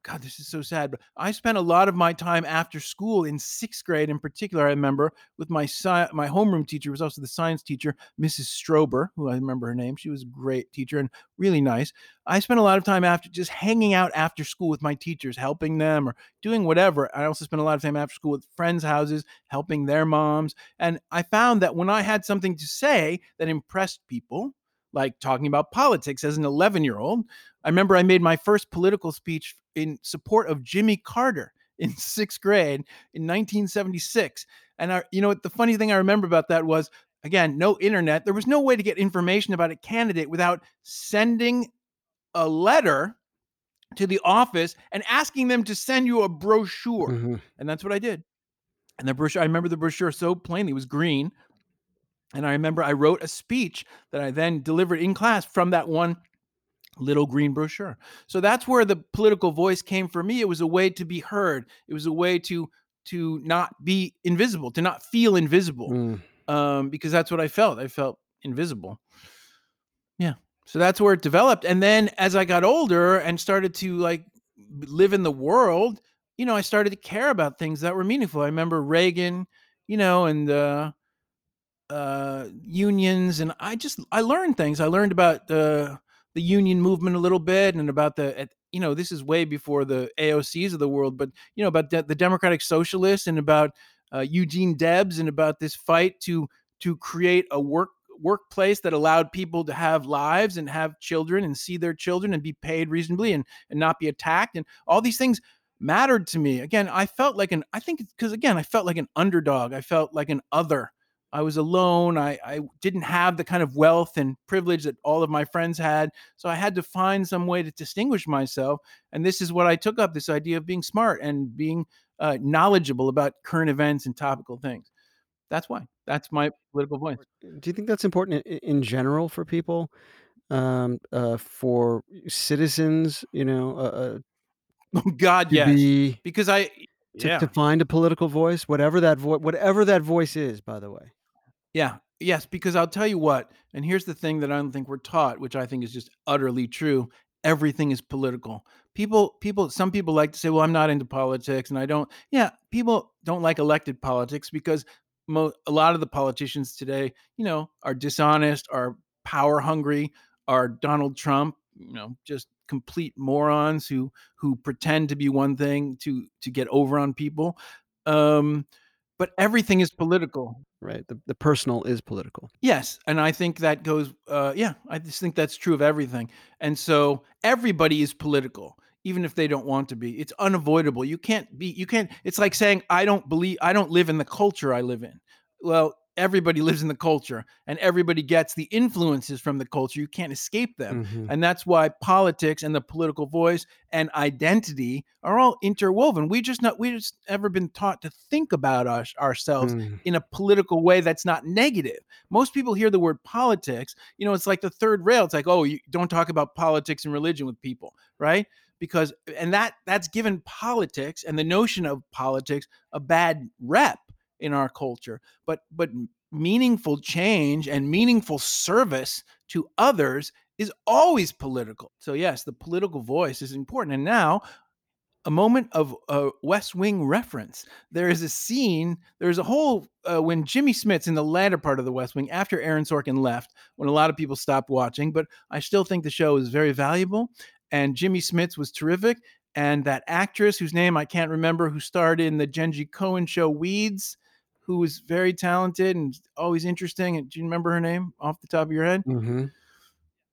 God, this is so sad, but I spent a lot of my time after school in sixth grade, in particular. I remember with my sci- my homeroom teacher was also the science teacher, Mrs. Strober, who I remember her name. She was a great teacher and really nice. I spent a lot of time after just hanging out after school with my teachers, helping them or doing whatever. I also spent a lot of time after school with friends' houses, helping their moms. And I found that when I had something to say that impressed people, like talking about politics as an 11 year old. I remember I made my first political speech in support of Jimmy Carter in sixth grade in 1976. And I, you know, what the funny thing I remember about that was, again, no internet. There was no way to get information about a candidate without sending a letter to the office and asking them to send you a brochure. Mhm. And that's what I did. And the brochure, I remember the brochure so plainly. It was green. And I remember I wrote a speech that I then delivered in class from that one little green brochure. So that's where the political voice came for me. It was a way to be heard. It was a way to to not be invisible, to not feel invisible. Mm. Um, because that's what I felt. I felt invisible. Yeah. So that's where it developed. And then as I got older and started to like live in the world, you know, I started to care about things that were meaningful. I remember Reagan, you know, and uh uh unions and I just I learned things. I learned about the the union movement a little bit and about the you know, this is way before the AOCs of the world, but you know about the Democratic Socialists and about uh, Eugene Debs and about this fight to to create a work workplace that allowed people to have lives and have children and see their children and be paid reasonably and and not be attacked and all these things mattered to me. Again, I felt like an I think because again, I felt like an underdog. I felt like an other. I was alone. I, I didn't have the kind of wealth and privilege that all of my friends had. So I had to find some way to distinguish myself. And this is what I took up this idea of being smart and being uh, knowledgeable about current events and topical things. That's why. That's my political voice. Do you think that's important in, in general for people, um, uh, for citizens? You know, uh, uh, Oh, God, yes. be Because I, to, yeah. to find a political voice, whatever that vo- whatever that voice is. By the way, Yeah. Yes, because I'll tell you what, and here's the thing that I don't think we're taught, which I think is just utterly true. Everything is political. People, people, some people like to say, well, I'm not into politics and I don't. Yeah, people don't like elected politics because mo- a lot of the politicians today, you know, are dishonest, are power hungry, are Donald Trump, you know, just complete morons who who pretend to be one thing to to get over on people. Um, but everything is political. right? The the personal is political. Yes, and I think that goes. Uh, yeah, I just think that's true of everything. And so everybody is political, even if they don't want to be. It's unavoidable. You can't be. You can't. It's like saying I don't believe. I don't live in the culture I live in. Well, everybody lives in the culture, and everybody gets the influences from the culture. You can't escape them. Mhm. And that's why politics and the political voice and identity are all interwoven. We just not we just ever been taught to think about us ourselves Mm. in a political way that's not negative. Most people hear the word politics, you know, it's like the third rail. It's like, oh, you don't talk about politics and religion with people, right? Because and that that's given politics and the notion of politics a bad rep in our culture. But but meaningful change and meaningful service to others is always political. So yes, the political voice is important. And now a moment of uh, West Wing reference. There is a scene, there's a whole, uh, when Jimmy Smits in the latter part of the West Wing after Aaron Sorkin left, when a lot of people stopped watching, but I still think the show is very valuable. And Jimmy Smits was terrific. And that actress whose name I can't remember, who starred in the Jenji Kohan show Weeds, who was very talented and always interesting. And do you remember her name off the top of your head? Mhm.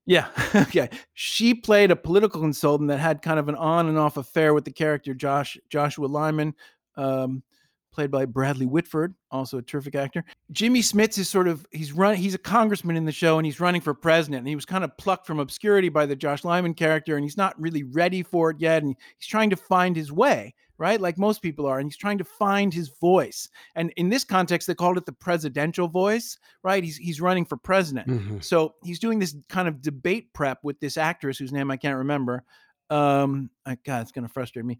Yeah. okay. She played a political consultant that had kind of an on and off affair with the character Josh Joshua Lyman, um, played by Bradley Whitford, also a terrific actor. Jimmy Smits is sort of he's run he's a congressman in the show and he's running for president. And he was kind of plucked from obscurity by the Josh Lyman character, and he's not really ready for it yet. And he's trying to find his way, right? Like most people are, and he's trying to find his voice. And in this context, they called it the presidential voice, right? He's he's running for president. Mhm. So he's doing this kind of debate prep with this actress whose name I can't remember. Um, I, God, it's going to frustrate me.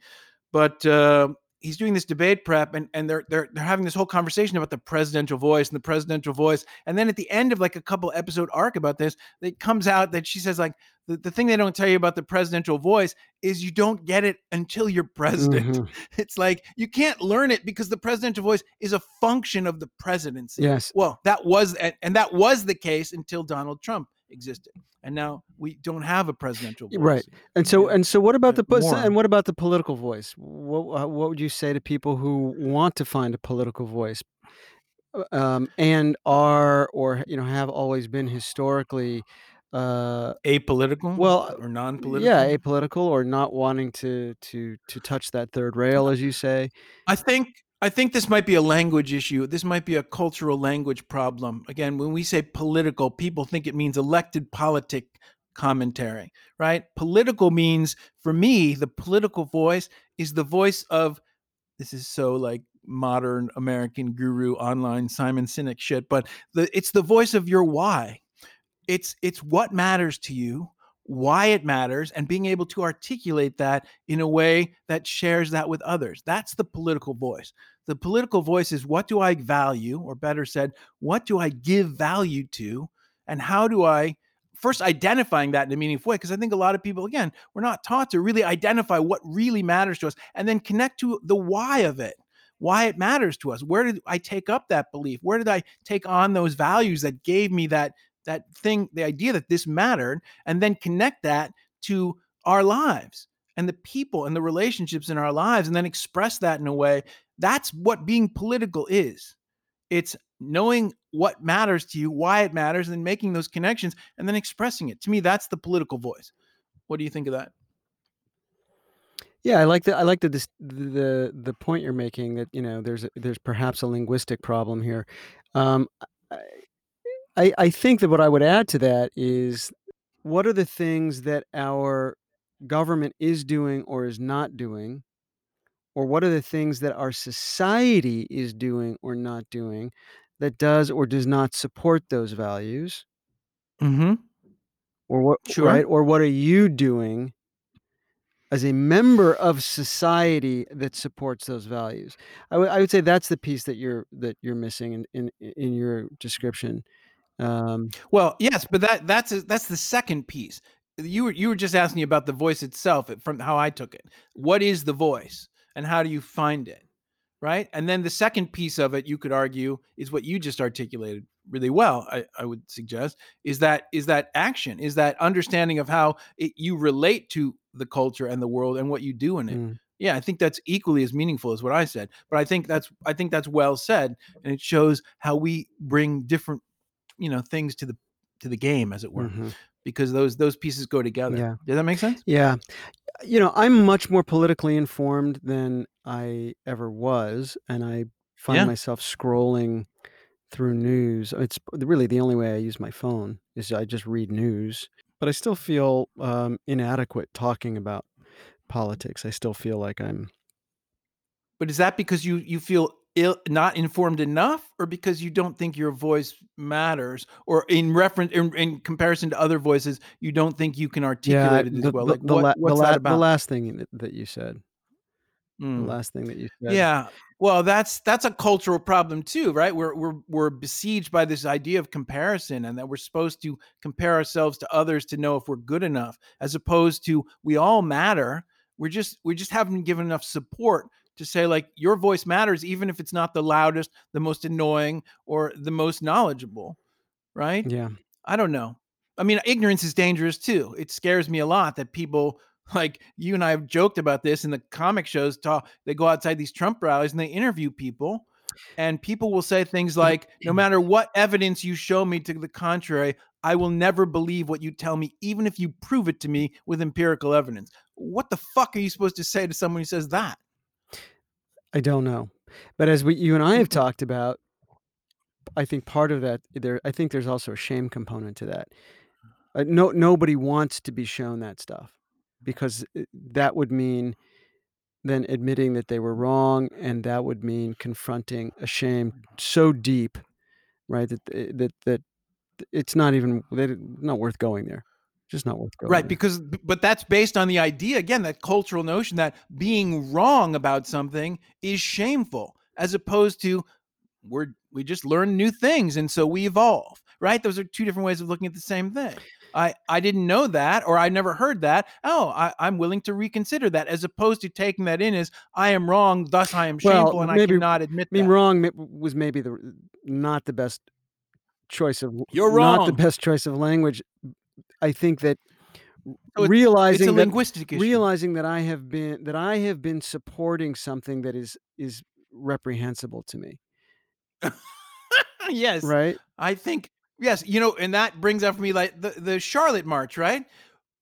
But uh, he's doing this debate prep and, and they're they're they're having this whole conversation about the presidential voice and the presidential voice and then at the end of like a couple episode arc about this it comes out that she says like the, the thing they don't tell you about the presidential voice is you don't get it until you're president Mhm. it's like you can't learn it because the presidential voice is a function of the presidency Yes. well that was and, that was the case until donald trump existed and now we don't have a presidential voice Right. And so and so what about the and what about the political voice? What uh, what would you say to people who want to find a political voice uh, um, and are or you know have always been historically uh, apolitical Well, or non-political yeah apolitical or not wanting to to to touch that third rail as you say? I think I think this might be a language issue. This might be a cultural language problem. Again, when we say political, people think it means elected politic commentary, right? Political means for me, the political voice is the voice of this is so like modern American guru online Simon Sinek shit, but the it's the voice of your why. It's it's what matters to you, why it matters, and being able to articulate that in a way that shares that with others. That's the political voice. The political voice is what do I value, or better said, what do I give value to, and how do I first identifying that in a meaningful way? Because I think a lot of people, again, we're not taught to really identify what really matters to us and then connect to the why of it why it matters to us where did i take up that belief where did i take on those values that gave me that that thing the idea that this mattered and then connect that to our lives and the people and the relationships in our lives and then express that in a way that's what being political is. It's knowing what matters to you why it matters and making those connections and then expressing it. To me that's the political voice. What do you think of that? Yeah, I like the I like the the the point you're making that you know there's a, there's perhaps a linguistic problem here. Um, I, I think that what I would add to that is what are the things that our government is doing or is not doing, or what are the things that our society is doing or not doing that does or does not support those values, mm-hmm. Or what Sure. right? Or what are you doing as a member of society that supports those values? I would- I would say that's the piece that you're that you're missing in in, in your description um, Well, yes, but that that's a, that's the second piece. You were you were just asking about the voice itself from how I took it. What is the voice and how do you find it? Right? And then the second piece of it you could argue is what you just articulated really well, I, I would suggest, is that is that action, is that understanding of how it, you relate to the culture and the world and what you do in it. mm, Yeah, I think that's equally as meaningful as what I said. But I think that's I think that's well said, and it shows how we bring different, you know, things to the to the game, as it were, mhm. because those those pieces go together. Yeah. Does that make sense? yeah you know i'm much more politically informed than i ever was and i find Yeah. myself scrolling through news it's really the only way i use my phone is i just read news but i still feel um, inadequate talking about politics i still feel like i'm But is that because you you feel ill, not informed enough, or because you don't think your voice matters, or in reference in, in comparison to other voices, you don't think you can articulate it as the, well? the- Like the what, la- la- the last thing that, that you said Mm. the last thing that you said Yeah. Well, that's that's a cultural problem too, right? We're we're we're besieged by this idea of comparison and that we're supposed to compare ourselves to others to know if we're good enough, as opposed to we all matter. We're just we just haven't given enough support to say like your voice matters, even if it's not the loudest, the most annoying, or the most knowledgeable, right? yeah I don't know. I mean, ignorance is dangerous too. It scares me a lot that people like you and I have joked about this in the comic shows. Talk, they go outside these Trump rallies and they interview people, and people will say things like, "No matter what evidence you show me to the contrary, I will never believe what you tell me, even if you prove it to me with empirical evidence." What the fuck are you supposed to say to someone who says that? I don't know. But as we you and I have Mhm. talked about, I think part of that there I think there's also a shame component to that. Uh, no nobody wants to be shown that stuff because that would mean then admitting that they were wrong and that would mean confronting a shame so deep, right? That that that it's not even that not worth going there. Just not worth going. Right, because but that's based on the idea again that cultural notion that being wrong about something is shameful as opposed to we're we just learn new things and so we evolve. Right? Those are two different ways of looking at the same thing. I I didn't know that or I never heard that. Oh, I, I'm willing to reconsider that as opposed to taking that in as I am wrong, thus I am Well, shameful and I maybe- cannot admit I mean, that. wrong was maybe the not the best choice of You're wrong. not the best choice of language. I think that So it's- It's realizing a that linguistic issue. realizing that I have been that I have been supporting something that is is reprehensible to me, yes. right? I think yes, you know, and that brings up for me like the the Charlotte March, right?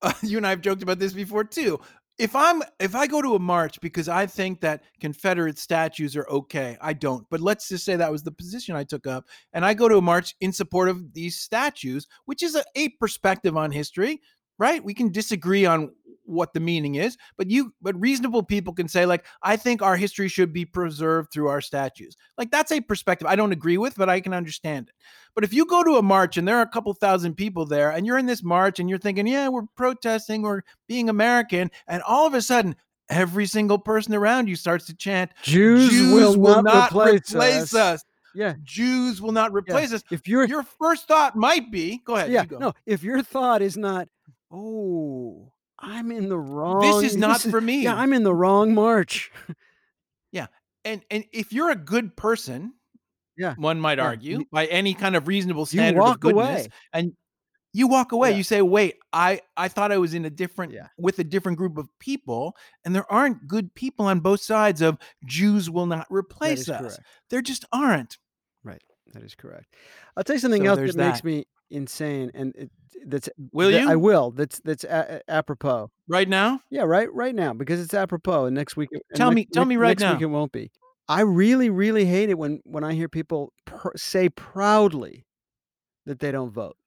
Uh, you and I have joked about this before too. If I'm if I go to a march because I think that Confederate statues are okay, I don't. But let's just say that was the position I took up, and I go to a march in support of these statues, which is a, a perspective on history, right? We can disagree on what the meaning is, but you but reasonable people can say like I think our history should be preserved through our statues. Like that's a perspective I don't agree with, but I can understand it. But if you go to a march and there are a couple thousand people there and you're in this march and you're thinking, "Yeah, we're protesting, we're being American," and all of a sudden every single person around you starts to chant, Jews, will, not, replace, us. Yeah, Jews will not replace us." if you're Your first thought might be, "Go ahead, yeah you go." no, if your thought is not, oh, I'm in the wrong. This is not for me. Yeah, I'm in the wrong march. Yeah, and and if you're a good person, Yeah, one might yeah, argue you- by any kind of reasonable You standard of goodness, away. and you walk away. Yeah. You say, "Wait, I I thought I was in a different Yeah. with a different group of people, and there aren't good people on both sides of Jews will not replace us. correct. There just aren't." Right, that is correct. I'll tell you something So else there's that makes me insane, and it, that's Will that you I will. That's that's a, a- apropos. right now? Yeah, right, right now because it's apropos, and next week. and Tell next- me- tell next- me right next week it won't be. I really, really hate it when when I hear people pr- say proudly that they don't vote.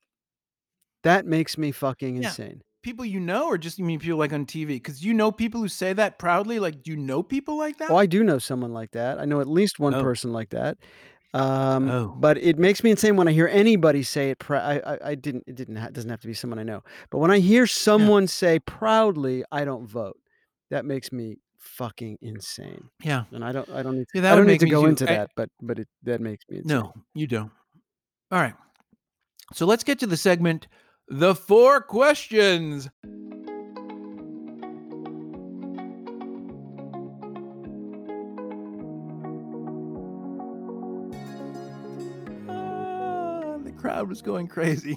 That makes me fucking Yeah. insane. People you know, or just you mean people like on TV? Because you know people who say that proudly. Like, do you know people like oh, that? Oh, I do know someone like that. I know at least one Oh. person like that. Um, Oh. but it makes me insane when I hear anybody say it. Pr- I, I, I didn't. It didn't. Ha- doesn't have to be someone I know. But when I hear someone say proudly, "I don't vote," that makes me fucking insane. yeah. And I don't. I don't need. Yeah, To, that I don't need to go too. into I- that. But but it that makes me insane. No, you don't. All right. So let's get to the segment The Four Questions. Crowd was going crazy.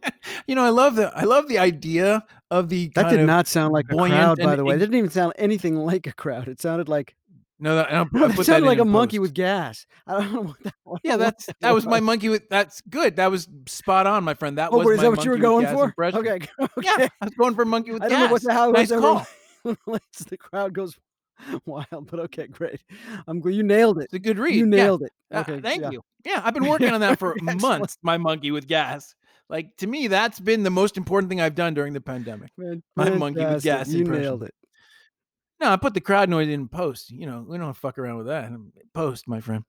you know, I love the I love the idea of the That did not sound like a crowd, by the way. It didn't even sound anything like a crowd. It sounded like no. That, it that sounded in like a in monkey with gas. I don't know what that was. Yeah, that's that was my monkey with. That's good. That was spot on, my friend. That Oh, was is my that what you were going for? impression. Okay, okay. Yeah, I was going for monkey with I gas. don't know what the how nice it call. relates. The crowd goes wild, but okay, great. I'm glad you nailed it. It's a good read. You Yeah. nailed it. Uh, Okay, thank yeah. you. Yeah, I've been working on that for months. My monkey with gas. Like to me, that's been the most important thing I've done during the pandemic. Man, My monkey with gas You impression. nailed it. No, I put the crowd noise in post. You know, we don't fuck around with that. Post, my friend.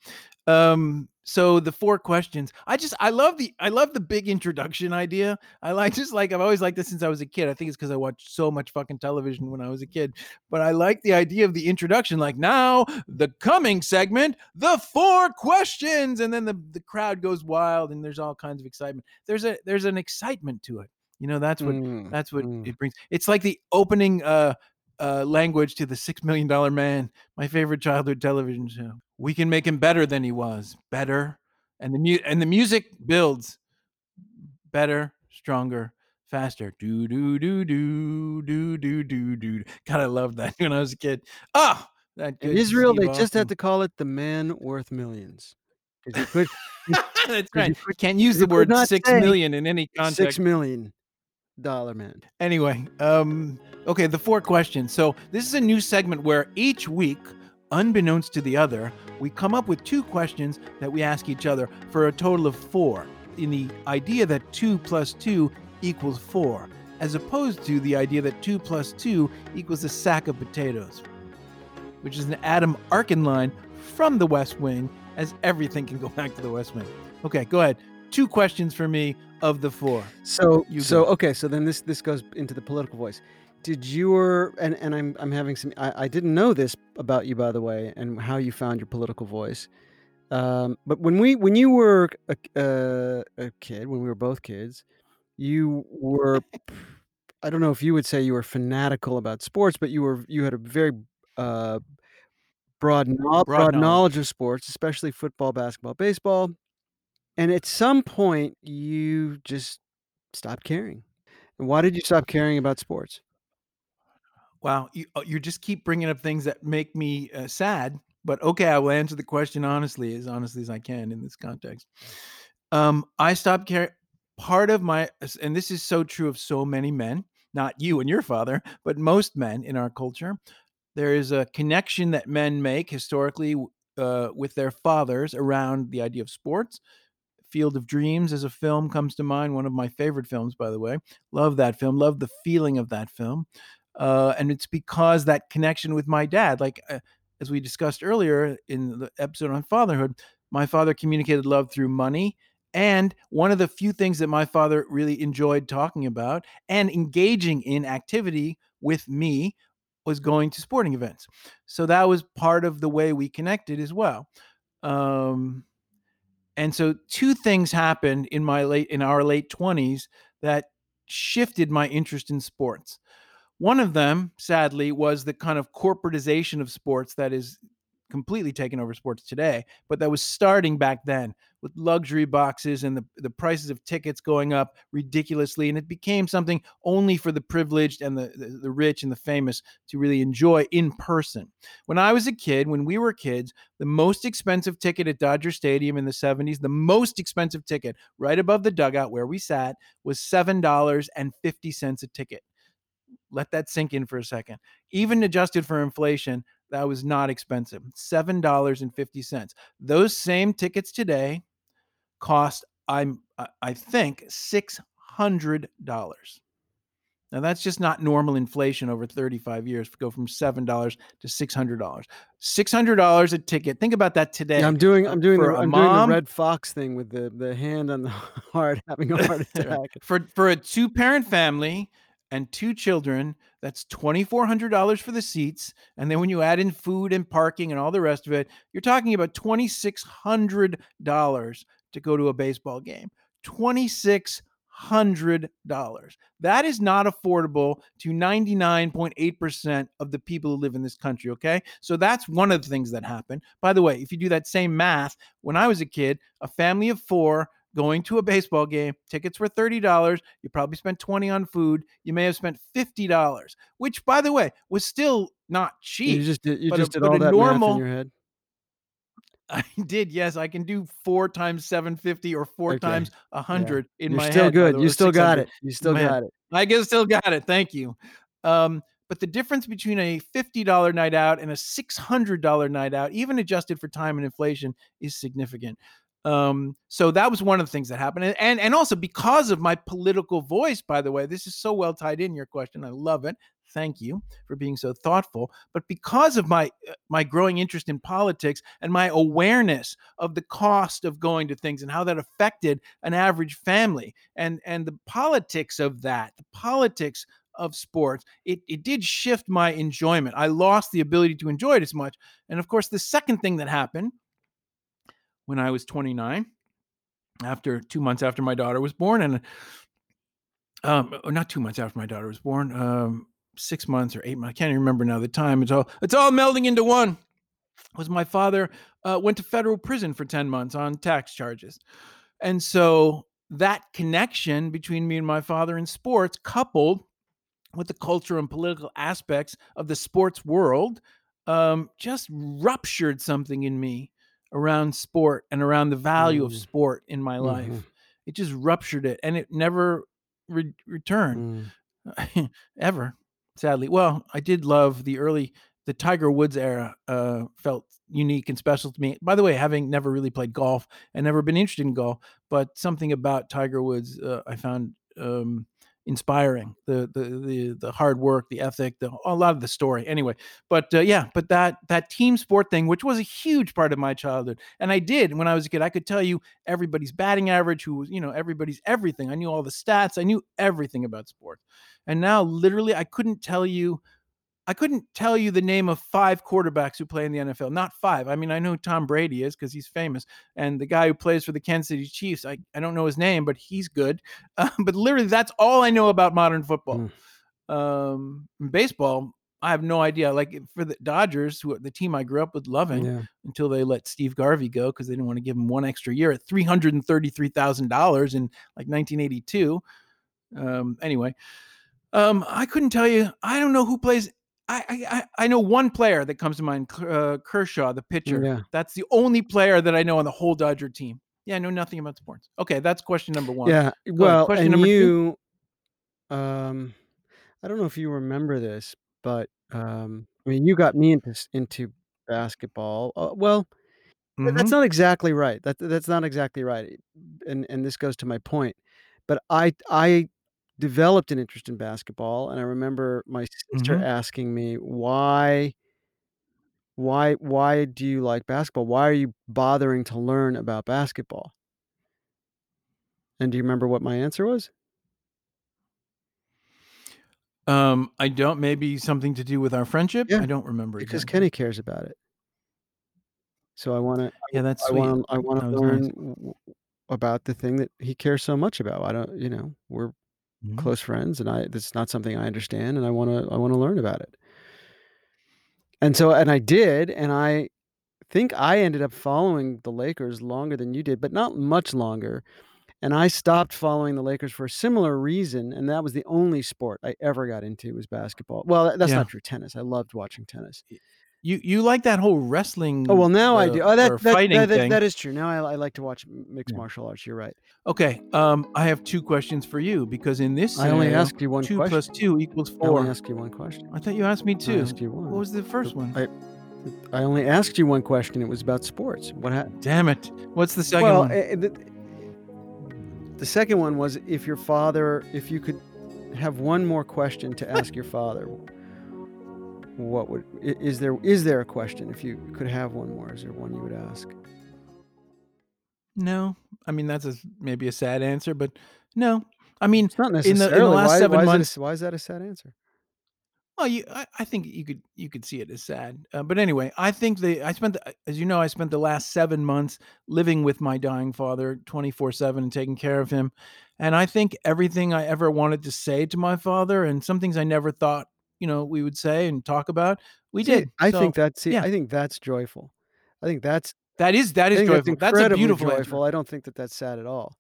Um, so the four questions. I just I love the I love the big introduction idea. I like just like I've always liked this since I was a kid. I think it's because I watched so much fucking television when I was a kid. But I like the idea of the introduction, like now the coming segment, the four questions, and then the, the crowd goes wild and there's all kinds of excitement. There's a there's an excitement to it. You know, that's what Mm, that's what mm. it brings. It's like the opening uh, uh, language to the Six Million Dollar Man, my favorite childhood television show. We can make him better than he was, better, and the mu- and the music builds better, stronger, faster. Do do do do do do do do. God, I loved that when I was a kid. Ah, that In Israel, they Steve just had Austin. to call it the man worth millions. you could That's 'cause you right. could- Can't use you the word six million in any context. six million dollar man. Anyway, um, okay, the four questions. So this is a new segment where each week, unbeknownst to the other, we come up with two questions that we ask each other for a total of four. In the idea that two plus two equals four, as opposed to the idea that two plus two equals a sack of potatoes, which is an Adam Arkin line from the West Wing, as everything can go back to the West Wing. Okay, go ahead. Two questions for me of the four. So You so go. okay, so then this this goes into the political voice. Did your and and I'm I'm having some I, I didn't know this about you by the way and how you found your political voice. Um, but when we when you were a, uh, a kid, when we were both kids, you were I don't know if you would say you were fanatical about sports, but you were you had a very uh, broad know- Broad broad knowledge. knowledge of sports, especially football, basketball, baseball. And at some point, you just stopped caring. Why did you stop caring about sports? Wow, you uh, you just keep bringing up things that make me uh, sad. But okay, I will answer the question honestly, as honestly as I can in this context. Um, I stopped caring. Part of my, and this is so true of so many men, not you and your father, but most men in our culture. There is a connection that men make historically uh, with their fathers around the idea of sports. Field of Dreams as a film comes to mind, one of my favorite films, by the way. Love that film, love the feeling of that film. Uh, and it's because that connection with my dad, like uh, as we discussed earlier in the episode on fatherhood, my father communicated love through money. And one of the few things that my father really enjoyed talking about and engaging in activity with me was going to sporting events. So that was part of the way we connected as well. Um, and so two things happened in my late in our late 20s that shifted my interest in sports. One of them, sadly, was the kind of corporatization of sports that is completely taken over sports today, but that was starting back then with luxury boxes and the, the prices of tickets going up ridiculously. And it became something only for the privileged and the, the, the rich and the famous to really enjoy in person. When I was a kid, when we were kids, the most expensive ticket at Dodger Stadium in the 70s, the most expensive ticket right above the dugout where we sat was $7.50 a ticket. Let that sink in for a second. Even adjusted for inflation, that was not expensive. $7.50. Those same tickets today cost I'm I- I think $600. Now that's just not normal inflation over 35 years. Go from $7 to $600. $600 a ticket. Think about that today. Yeah, I'm doing uh, I'm doing the I'm doing the Redd Foxx thing with the the hand on the heart having a heart attack. for for a two parent family and two children that's $2400 for the seats and then when you add in food and parking and all the rest of it you're talking about $2600 to go to a baseball game. $2600 that is not affordable to 99.8% of the people who live in this country okay? So that's one of the things that happened. By the way if you do that same math when i was a kid a family of 4 going to a baseball game. Tickets were $30. You probably spent 20 on food. You may have spent $50, which by the way was still not cheap. You just did you but a- just did all a that math normal- in your head. I did, yes. I can do four times 750 or four Okay. times a 100 in You're my still head. good. You still got it. You still head. got it. I guess still got it. Thank you. Um, but the difference between a $50 night out and a $600 night out, even adjusted for time and inflation, is significant. Um, so that was one of the things that happened. And, and also because of my political voice, by the way, this is so well tied in your question. I love it. Thank you for being so thoughtful. But because of my uh, my growing interest in politics and my awareness of the cost of going to things and how that affected an average family and and the politics of that, the politics of sports, it, it did shift my enjoyment. I lost the ability to enjoy it as much. And of course, the second thing that happened when I was 29, after two months after my daughter was born, and um, not two months after my daughter was born, um, six months or eight months. I can't even remember now the time. It's all it's all melding into one. Was my father uh, went to federal prison for 10 months on tax charges. And so that connection between me and my father in sports, coupled with the cultural and political aspects of the sports world, um, just ruptured something in me around sport and around the value of Mm. sport in my life. Mhm. It just ruptured it and it never re- returned Mm. ever sadly well i did love the early the tiger woods era uh felt unique and special to me by the way having never really played golf and never been interested in golf but something about tiger woods uh, i found um inspiring. The the the the hard work, the ethic, the a lot of the story. Anyway, but uh, yeah, but that that team sport thing, which was a huge part of my childhood, and I did when I was a kid. I could tell you everybody's batting average, who was you know everybody's everything. I knew all the stats. I knew everything about sports. And now, literally, I couldn't tell you I couldn't tell you the name of five quarterbacks who play in the NFL. Not five. I mean, I know who Tom Brady is because he's famous. And the guy who plays for the Kansas City Chiefs, I, I don't know his name, but he's good. Uh, but literally, that's all I know about modern football. Mm. Um, baseball, I have no idea. Like for the Dodgers, who the team I grew up with loving, Yeah. until they let Steve Garvey go because they didn't want to give him one extra year at three hundred and thirty-three thousand dollars in like nineteen eighty-two. Um, anyway, um, I couldn't tell you. I don't know who plays. I I, I- know one player that comes to mind, uh, Kershaw, the pitcher. Yeah. That's the only player that I know on the whole Dodger team. Yeah, I know nothing about sports. Okay, that's question number one. Yeah. ahead. Well, Question and number two. um, I don't know if you remember this, but um, I mean, you got me into into basketball. Uh, well, th- that's not exactly right. That that's not exactly right. And and this goes to my point. But I I developed an interest in basketball, and I remember my sister Mhm. asking me why why why do you like basketball? Why are you bothering to learn about basketball? And do you remember what my answer was? Um, I don't. Maybe something to do with our friendship. Yeah, I don't remember Because exactly. Kenny cares about it. So I want to Yeah, that's I sweet. want to I want That to was learn nice. w- about the thing that he cares so much about. I don't, you know, we're Mhm. close friends and I that's not something I understand and I want to I want to learn about it. And so and I did and I think I ended up following the Lakers longer than you did, but not much longer. And I stopped following the Lakers for a similar reason, and that was the only sport I ever got into was basketball. Well, that's Yeah. not true. Tennis. I loved watching tennis. You you like that whole wrestling? Oh well, now I uh, do. Oh, that that, that, that, that is true. Now I, I like to watch mixed Yeah. martial arts. You're right. Okay. Um, I have two questions for you because in this I only asked you one two question. plus two equals four. I only asked you one question. I thought you asked me I two. asked you one. What was the first one? I I only asked you one question. It was about sports. What happened? Damn it! What's the second well, one? eh, eh, the, the second one was if your father, if you could have one more question to ask your father, what would is there is there a question if you could have one more? Is there one you would ask? no, I mean that's a maybe a sad answer, but no. I mean, It's not in the in the last why, seven why is it months, why is that a sad answer? Well, you, I, I think you could you could see it as sad, uh, but anyway, I think the I spent the, as you know I spent the last seven months living with my dying father, twenty four seven, and taking care of him, and I think everything I ever wanted to say to my father, and some things I never thought you know we would say and talk about, we See, did. I So think that's yeah. I think that's joyful. I think that's. that is that is joyful. that's That's, a beautiful answer. joyful. I don't think that that's sad at all.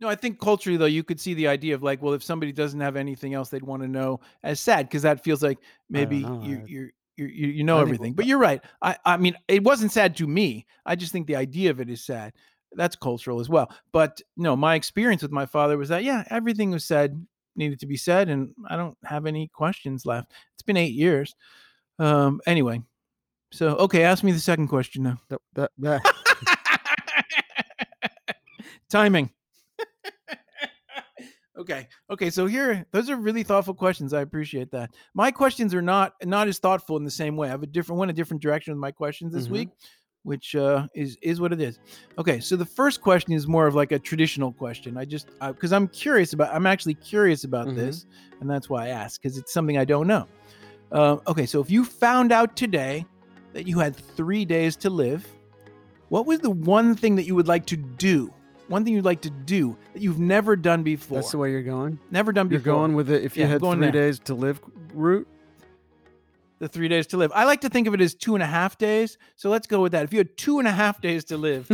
No, I think culturally though, you could see the idea of like, well, if somebody doesn't have anything else they'd want to know as sad, because that feels like maybe know. you I- you you know I everything. But you're right. I I mean, it wasn't sad to me. I just think the idea of it is sad. That's cultural as well. But no, my experience with my father was that yeah, everything was said needed to be said, and I don't have any questions left. It's been eight years. Um. Anyway, so okay, ask me the second question now. That, that, that, Timing. okay. Okay. So here, those are really thoughtful questions. I appreciate that. My questions are not not as thoughtful in the same way. I have a different went a different direction with my questions this Mhm. week, which uh, is is what it is. Okay. So the first question is more of like a traditional question. I just because I'm curious about. I'm actually curious about Mhm. this, and that's why I ask because it's something I don't know. Uh, okay. So if you found out today that you had three days to live, what was the one thing that you would like to do? One thing you'd like to do that you've never done before. that's the way you're going. never done before. You're going with it. If you Yeah, had three there. days to live route, the three days to live. I like to think of it as two and a half days. So let's go with that. If you had two and a half days to live,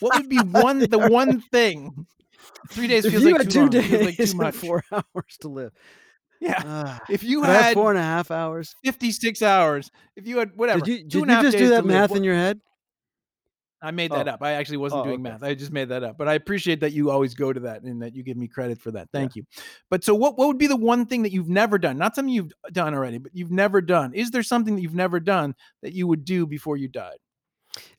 what would be one the one thing? Three days if feels you like had two long. Feels days like too much. four hours to live, Yeah. ah, If you could I have had four and a half hours. 56 hours, if you had whatever, Did you two did you just do that to live, math in your head? I made that Oh. up. I actually wasn't Oh, doing okay. math. I just made that up. But I appreciate that you always go to that and that you give me credit for that. Thank you. But so what what would be the one thing that you've never done? Not something you've done already, but you've never done. Is there something that you've never done that you would do before you died?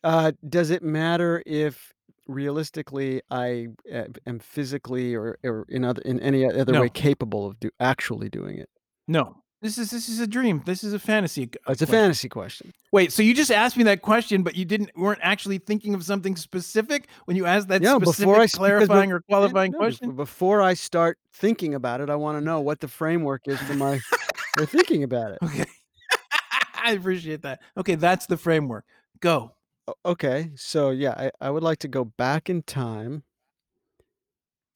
Uh, does it matter if realistically I uh, am physically or, or in other in any other No. way capable of do actually doing it. No. This is this is a dream. This is a fantasy. It's a question. fantasy question. Wait, so you just asked me that question, but you didn't weren't actually thinking of something specific when you asked that Yeah, specific before I clarifying be- or qualifying No, question? Before I start thinking about it, I want to know what the framework is for my for thinking about it. Okay. I appreciate that. Okay, that's the framework. Go. Okay, so yeah, I, I would like to go back in time.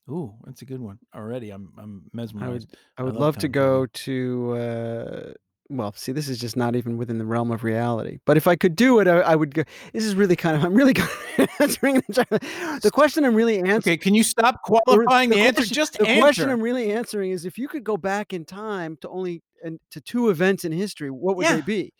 Ooh, that's a good one. Already, I'm I'm I mesmerized. would I would love love to go to uh well, see, this is just not even within the realm of reality. But if I could do it, I, I would go. This is really kind of. I'm really kind of answering the, the question. I'm really answering. Okay, can you stop qualifying the, answer? question, Just the answer. question I'm really answering is: if you could go back in time to only and to two events in history, what would Yeah. they be?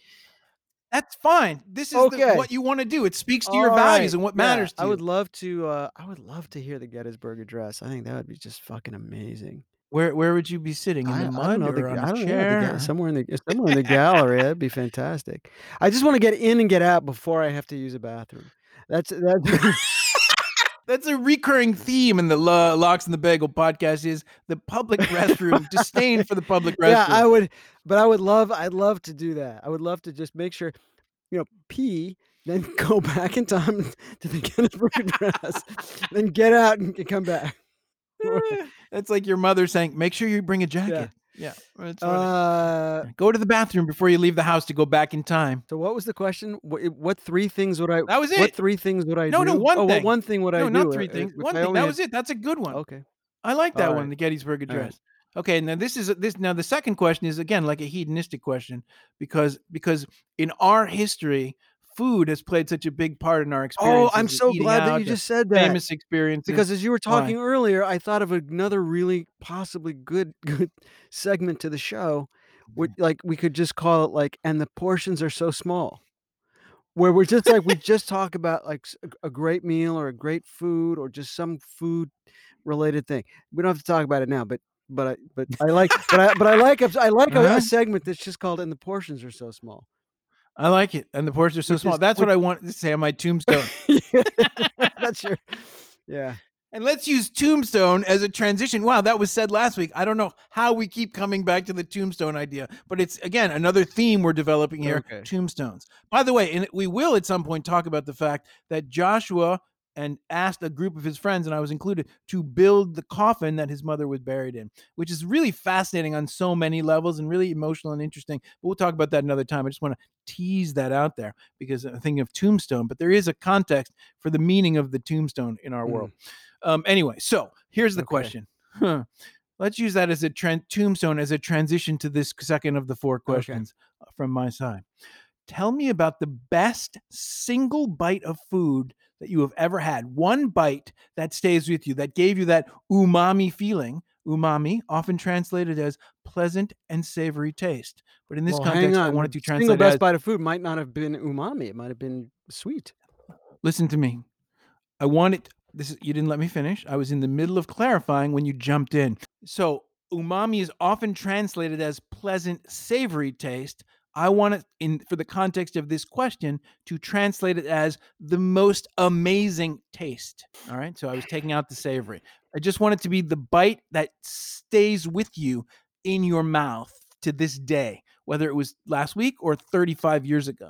That's fine. This is Okay. the, what you want to do. It speaks to your values right, and what yeah, matters to I you. would love to. Uh, I would love to hear the Gettysburg Address. I think that would be just fucking amazing. Where where would you be sitting in I, the I mud don't know. or The, I know. The, somewhere in the somewhere in the gallery. That'd be fantastic. I just want to get in and get out before I have to use a bathroom. That's that's. That's a recurring theme in the Lo- Lox and the Bagel podcast is the public restroom, disdain for the public restroom. yeah, I would, but I would love. I'd love to do that. I would love to just make sure, you know, pee, then go back in time to the Gettysburg Address, then get out and come back. That's like your mother saying, make sure you bring a jacket. Yeah. Uh, Go to the bathroom before you leave the house to go back in time. so what was the question? What, what three things would I? That was What it. three things would I No, do? no, one oh, what thing. one thing would I No, not uh, three uh, things. if One thing. That had- was it. That's a good one. Okay. I like that All one, right. the Gettysburg All right. Address. Okay, now this is this now the second question is again like a hedonistic question because because in our history, food has played such a big part in our experience. Oh. I'm so glad that you just said that. famous experience. because as you were talking earlier, I thought of another really possibly good good segment to the show. Which, like we could just call it like, and the portions are so small, where we're just like we just talk about like a great meal or a great food or just some food related thing. We don't have to talk about it now, but but I but I like but I but I like a, I like a, Uh-huh. a segment that's just called and the portions are so small. I like it, and the portions are so Which small. is- That's what I want to say on my tombstone. that's your yeah. and let's use tombstone as a transition. Wow, that was said last week. I don't know how we keep coming back to the tombstone idea, but it's again another theme we're developing here: Okay. tombstones. By the way, and we will at some point talk about the fact that Joshua and asked a group of his friends, and I was included, to build the coffin that his mother was buried in, which is really fascinating on so many levels and really emotional and interesting. But we'll talk about that another time. I just want to tease that out there because I'm thinking of tombstone, but there is a context for the meaning of the tombstone in our Mm. world. Um, anyway, so here's the Okay. question. Huh. Let's use that as a tombstone as a transition to this second of the four questions uh, from my side. Tell me about the best single bite of food that you have ever had. One bite that stays with you, that gave you that umami feeling. Umami, often translated as pleasant and savory taste. But in this Well, context, I wanted to Single translate it best as bite of food might not have been umami. It might have been sweet. listen to me. I wanted this is, you didn't let me finish. I was in the middle of clarifying when you jumped in. So, umami is often translated as pleasant savory taste. I want it in for the context of this question to translate it as the most amazing taste. All right? So I was taking out the savory. I just want it to be the bite that stays with you in your mouth to this day, whether it was last week or 35 years ago.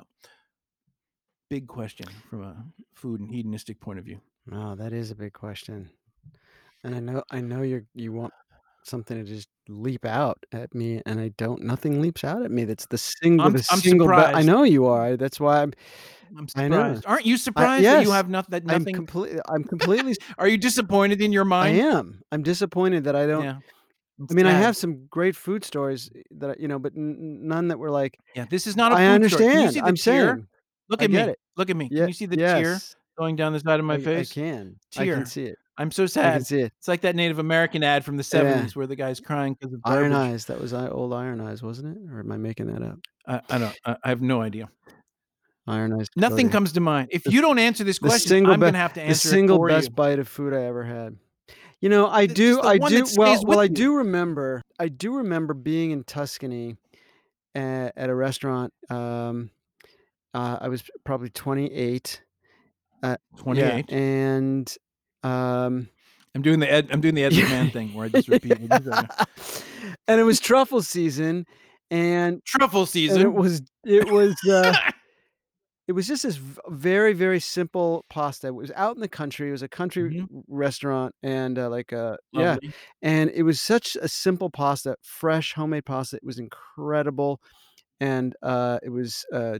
Big question from a food and hedonistic point of view. Oh, that is a big question. And I know I know you're you want something to just leap out at me and I don't nothing leaps out at me. That's the single I'm- the I'm single be- I surprised. know you are. That's why I'm I'm I know. surprised. Aren't you surprised that you yes, have nothing? That I'm nothing. completely I'm completely Are you disappointed in your mind? I mind? am. I'm disappointed that I don't Yeah. I mean I have some great food stories eh, that I, you know, but n- n- none that were like Yeah, this is not a I food understand. story. Can you see the I'm tear? saying Look I at me. get it. Look at me. Yeah, Can you see the tear yes. going down the side of my I, I face? can. I Tear. can see it. I'm so I sad. can see it. It's like that Native American ad from the 70s where the guy's crying because of Iron. Eyes. That was I- old Iron Eyes, wasn't it? Or am I making that up? I, I don't. I, I have no idea. Iron Eyes. Nothing comes to mind. If The- you don't answer this question, I'm be- going to have to the answer single it for best you. bite of food I ever had. You know, I do, I do. Well, well, with I you. do remember. I do remember being in Tuscany at, at a restaurant. Um, uh, I was probably 28, Uh, 28. Yeah, and um, I'm doing the Ed, I'm doing the Ed McMahon thing where I just repeat. what you said. and it was truffle season, and, Truffle and season. it was it was uh, it was just this very very simple pasta. It was out in the country. It was a country Mhm. restaurant, and uh, like uh, yeah, and it was such a simple pasta, fresh homemade pasta. It was incredible, and uh, it was uh,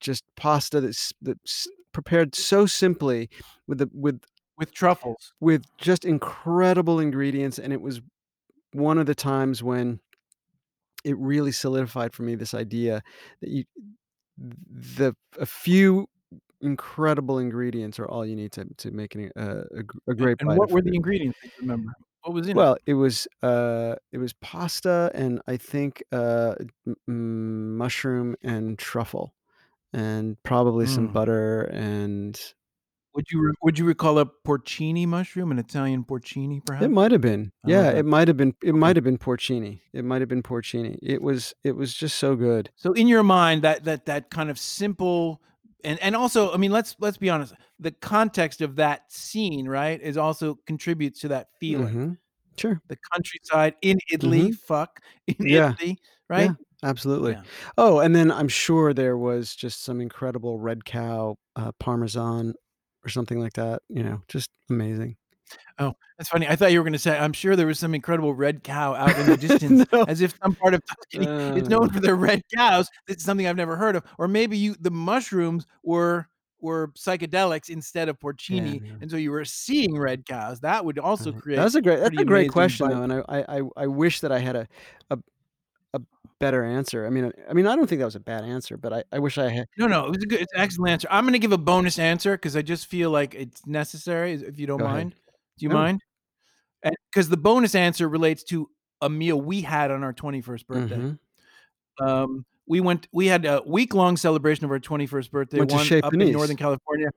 just pasta that's that's prepared so simply with the with with truffles. with just incredible ingredients, and it was one of the times when it really solidified for me this idea that you the a few incredible ingredients are all you need to to make an, uh, a, gr- a great And bite what of were the food. ingredients? that you remember? What was in it? Well, it was uh, it was pasta and I think uh, m- m- mushroom and truffle, and probably some Mm. butter and Would you re- would you recall a porcini mushroom, an Italian porcini, perhaps? it might have been I yeah it might have been it Okay. might have been porcini it might have been porcini it was it was just so good So in your mind, that that that kind of simple and and also, I mean, let's let's be honest. The context of that scene, right, is also contributes to that feeling. hmm sure The countryside in Italy, fuck in. Yeah. Italy, right? absolutely Yeah. oh and then i'm sure there was just some incredible red cow uh, parmesan or something like that you know just amazing Oh, That's funny. I thought you were going to say, I'm sure there was some incredible red cow out in the distance, No. as if some part of Tuscany is known Uh. for their red cows. This is something I've never heard of. Or maybe you, the mushrooms were were psychedelics instead of porcini, yeah. and so you were seeing red cows. That would also create. That's a great. That's a great question, bite. though, and I, I, I, wish that I had a, a better answer. I mean, I, mean, I don't think that was a bad answer, but I, I wish I had. No, no, it was a good, it's an excellent answer. I'm going to give a bonus answer because I just feel like it's necessary. If you don't Go ahead. mind, do you No. mind? Because the bonus answer relates to a meal we had on our 21st birthday. Mhm. um, we went we had a week long celebration of our 21st birthday Went one up in northern california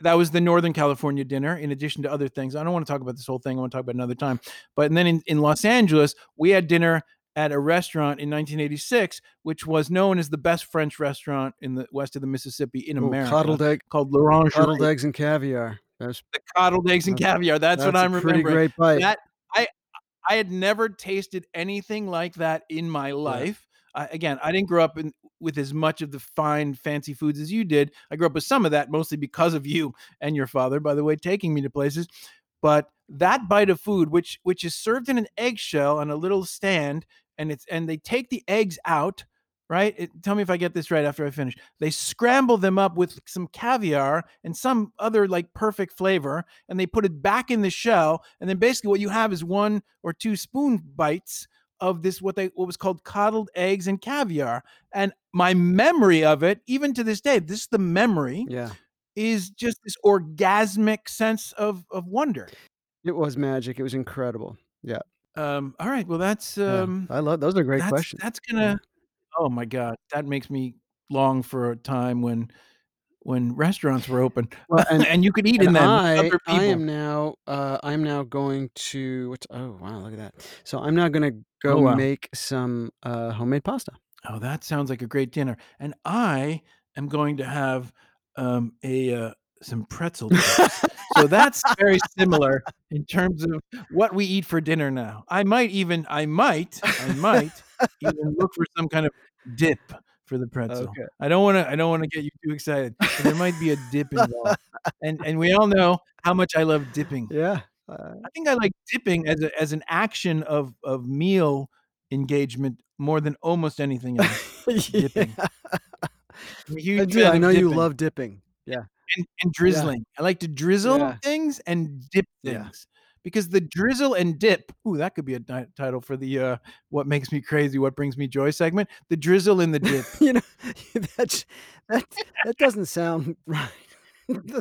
that was the northern california dinner in addition to other things i don't want to talk about this whole thing i want to talk about it another time but and then in, in los angeles we had dinner at a restaurant in 1986 which was known as the best french restaurant in the west of the mississippi in Oh, america coddled egg, called l'orangerie coddled eggs and caviar. That's, the coddled eggs and That's- caviar that's, what i'm a pretty remembering great bite. that I I had never tasted anything like that in my life. I, again, I didn't grow up in, with as much of the fine, fancy foods as you did. I grew up with some of that, mostly because of you and your father, by the way, taking me to places. But that bite of food, which which is served in an eggshell on a little stand, and it's and they take the eggs out, right? It- tell me if I get this right after I finish. They scramble them up with some caviar and some other like perfect flavor, and they put it back in the shell. And then basically what you have is one or two spoon bites of this what they what was called coddled eggs and caviar. And my memory of it, even to this day, this is the memory, Yeah, is just this orgasmic sense of of wonder. it was magic. It was incredible. Yeah, Um, all right, well that's yeah. um I love those. Are great that's questions. that's gonna oh my god, that makes me long for a time when when restaurants were open Well, and and you could eat in And them I, other people. I am now, uh, I'm now going to. What's, oh wow, look at that! So I'm now going to Oh, go wow. make some uh, homemade pasta. Oh, that sounds like a great dinner. And I am going to have um, a uh, some pretzel chips. so that's very similar in terms of what we eat for dinner now. I might even, I might, I might even look for some kind of dip for the pretzel. Okay. I don't want to, I don't want to get you too excited. There might be a dip involved, and and we all know how much I love dipping. Yeah. Uh, I think I like dipping as a, as an action of of meal engagement more than almost anything else. Dipping. yeah. I do. I know you love dipping. Yeah. And, and drizzling. I like to drizzle Yeah. things and dip Yeah. things because the drizzle and dip. Ooh, that could be a ti- title for the uh, "What Makes Me Crazy, What Brings Me Joy" segment. The drizzle and the dip. you know, that's that. That doesn't sound right.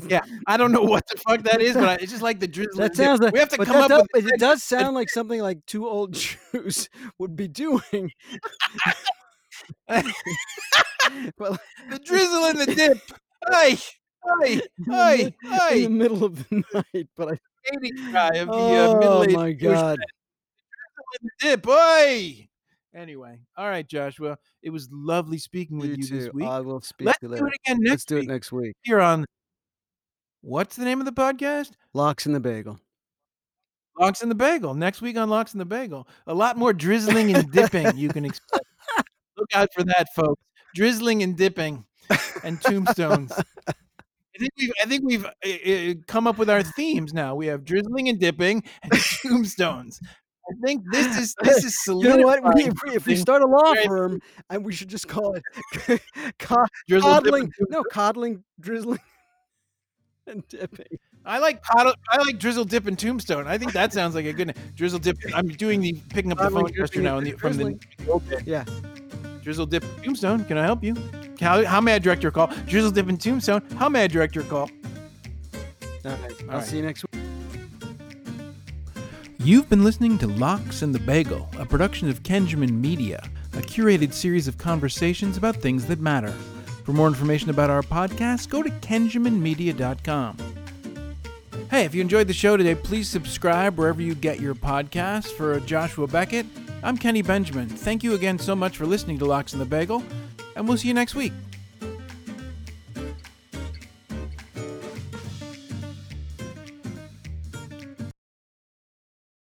yeah, I don't know what the fuck that is, but I, it's just like the drizzle. That sounds like we have to come up does, with. it does sound like something like two old Jews would be doing. well, the drizzle and the dip. Hey, hey, in the hey, in the middle of the night. But I, Hating guy of the uh, oh my god! dip. Hey. Anyway, all right, Joshua. It was lovely speaking with You you, this week. I will speak Let's to you do later. it again next week. Let's do it week next week. here on What's the name of the podcast? Lox in the bagel. Lox in the Bagel. Next week on Lox in the Bagel. A lot more drizzling and dipping you can expect. Look out for that, folks. Drizzling and dipping and tombstones. I think we've I think we've uh, uh, come up with our themes now. We have drizzling and dipping and tombstones. I think this is this is You know what? We, if, we, if we start a law firm, and we should just call it coddling. No, coddling, drizzling, and dipping. I like coddle, I like drizzle dip and tombstone. I think that sounds like a good name. Drizzle dip. I'm doing the picking up the phone gesture now the, from the drizzling. Yeah. Drizzle dip tombstone. Can I help you? How, how may I direct your call? Drizzle dip and tombstone. How may I direct your call? All right. I'll right. see you next week. You've been listening to Lox and the Bagel, a production of Kenjamin Media, a curated series of conversations about things that matter. For more information about our podcast, go to kenjaminmedia.com. Hey, if you enjoyed the show today, please subscribe wherever you get your podcasts. For Joshua Beckett, I'm Kenny Benjamin. Thank you again so much for listening to Lox and the Bagel, and we'll see you next week.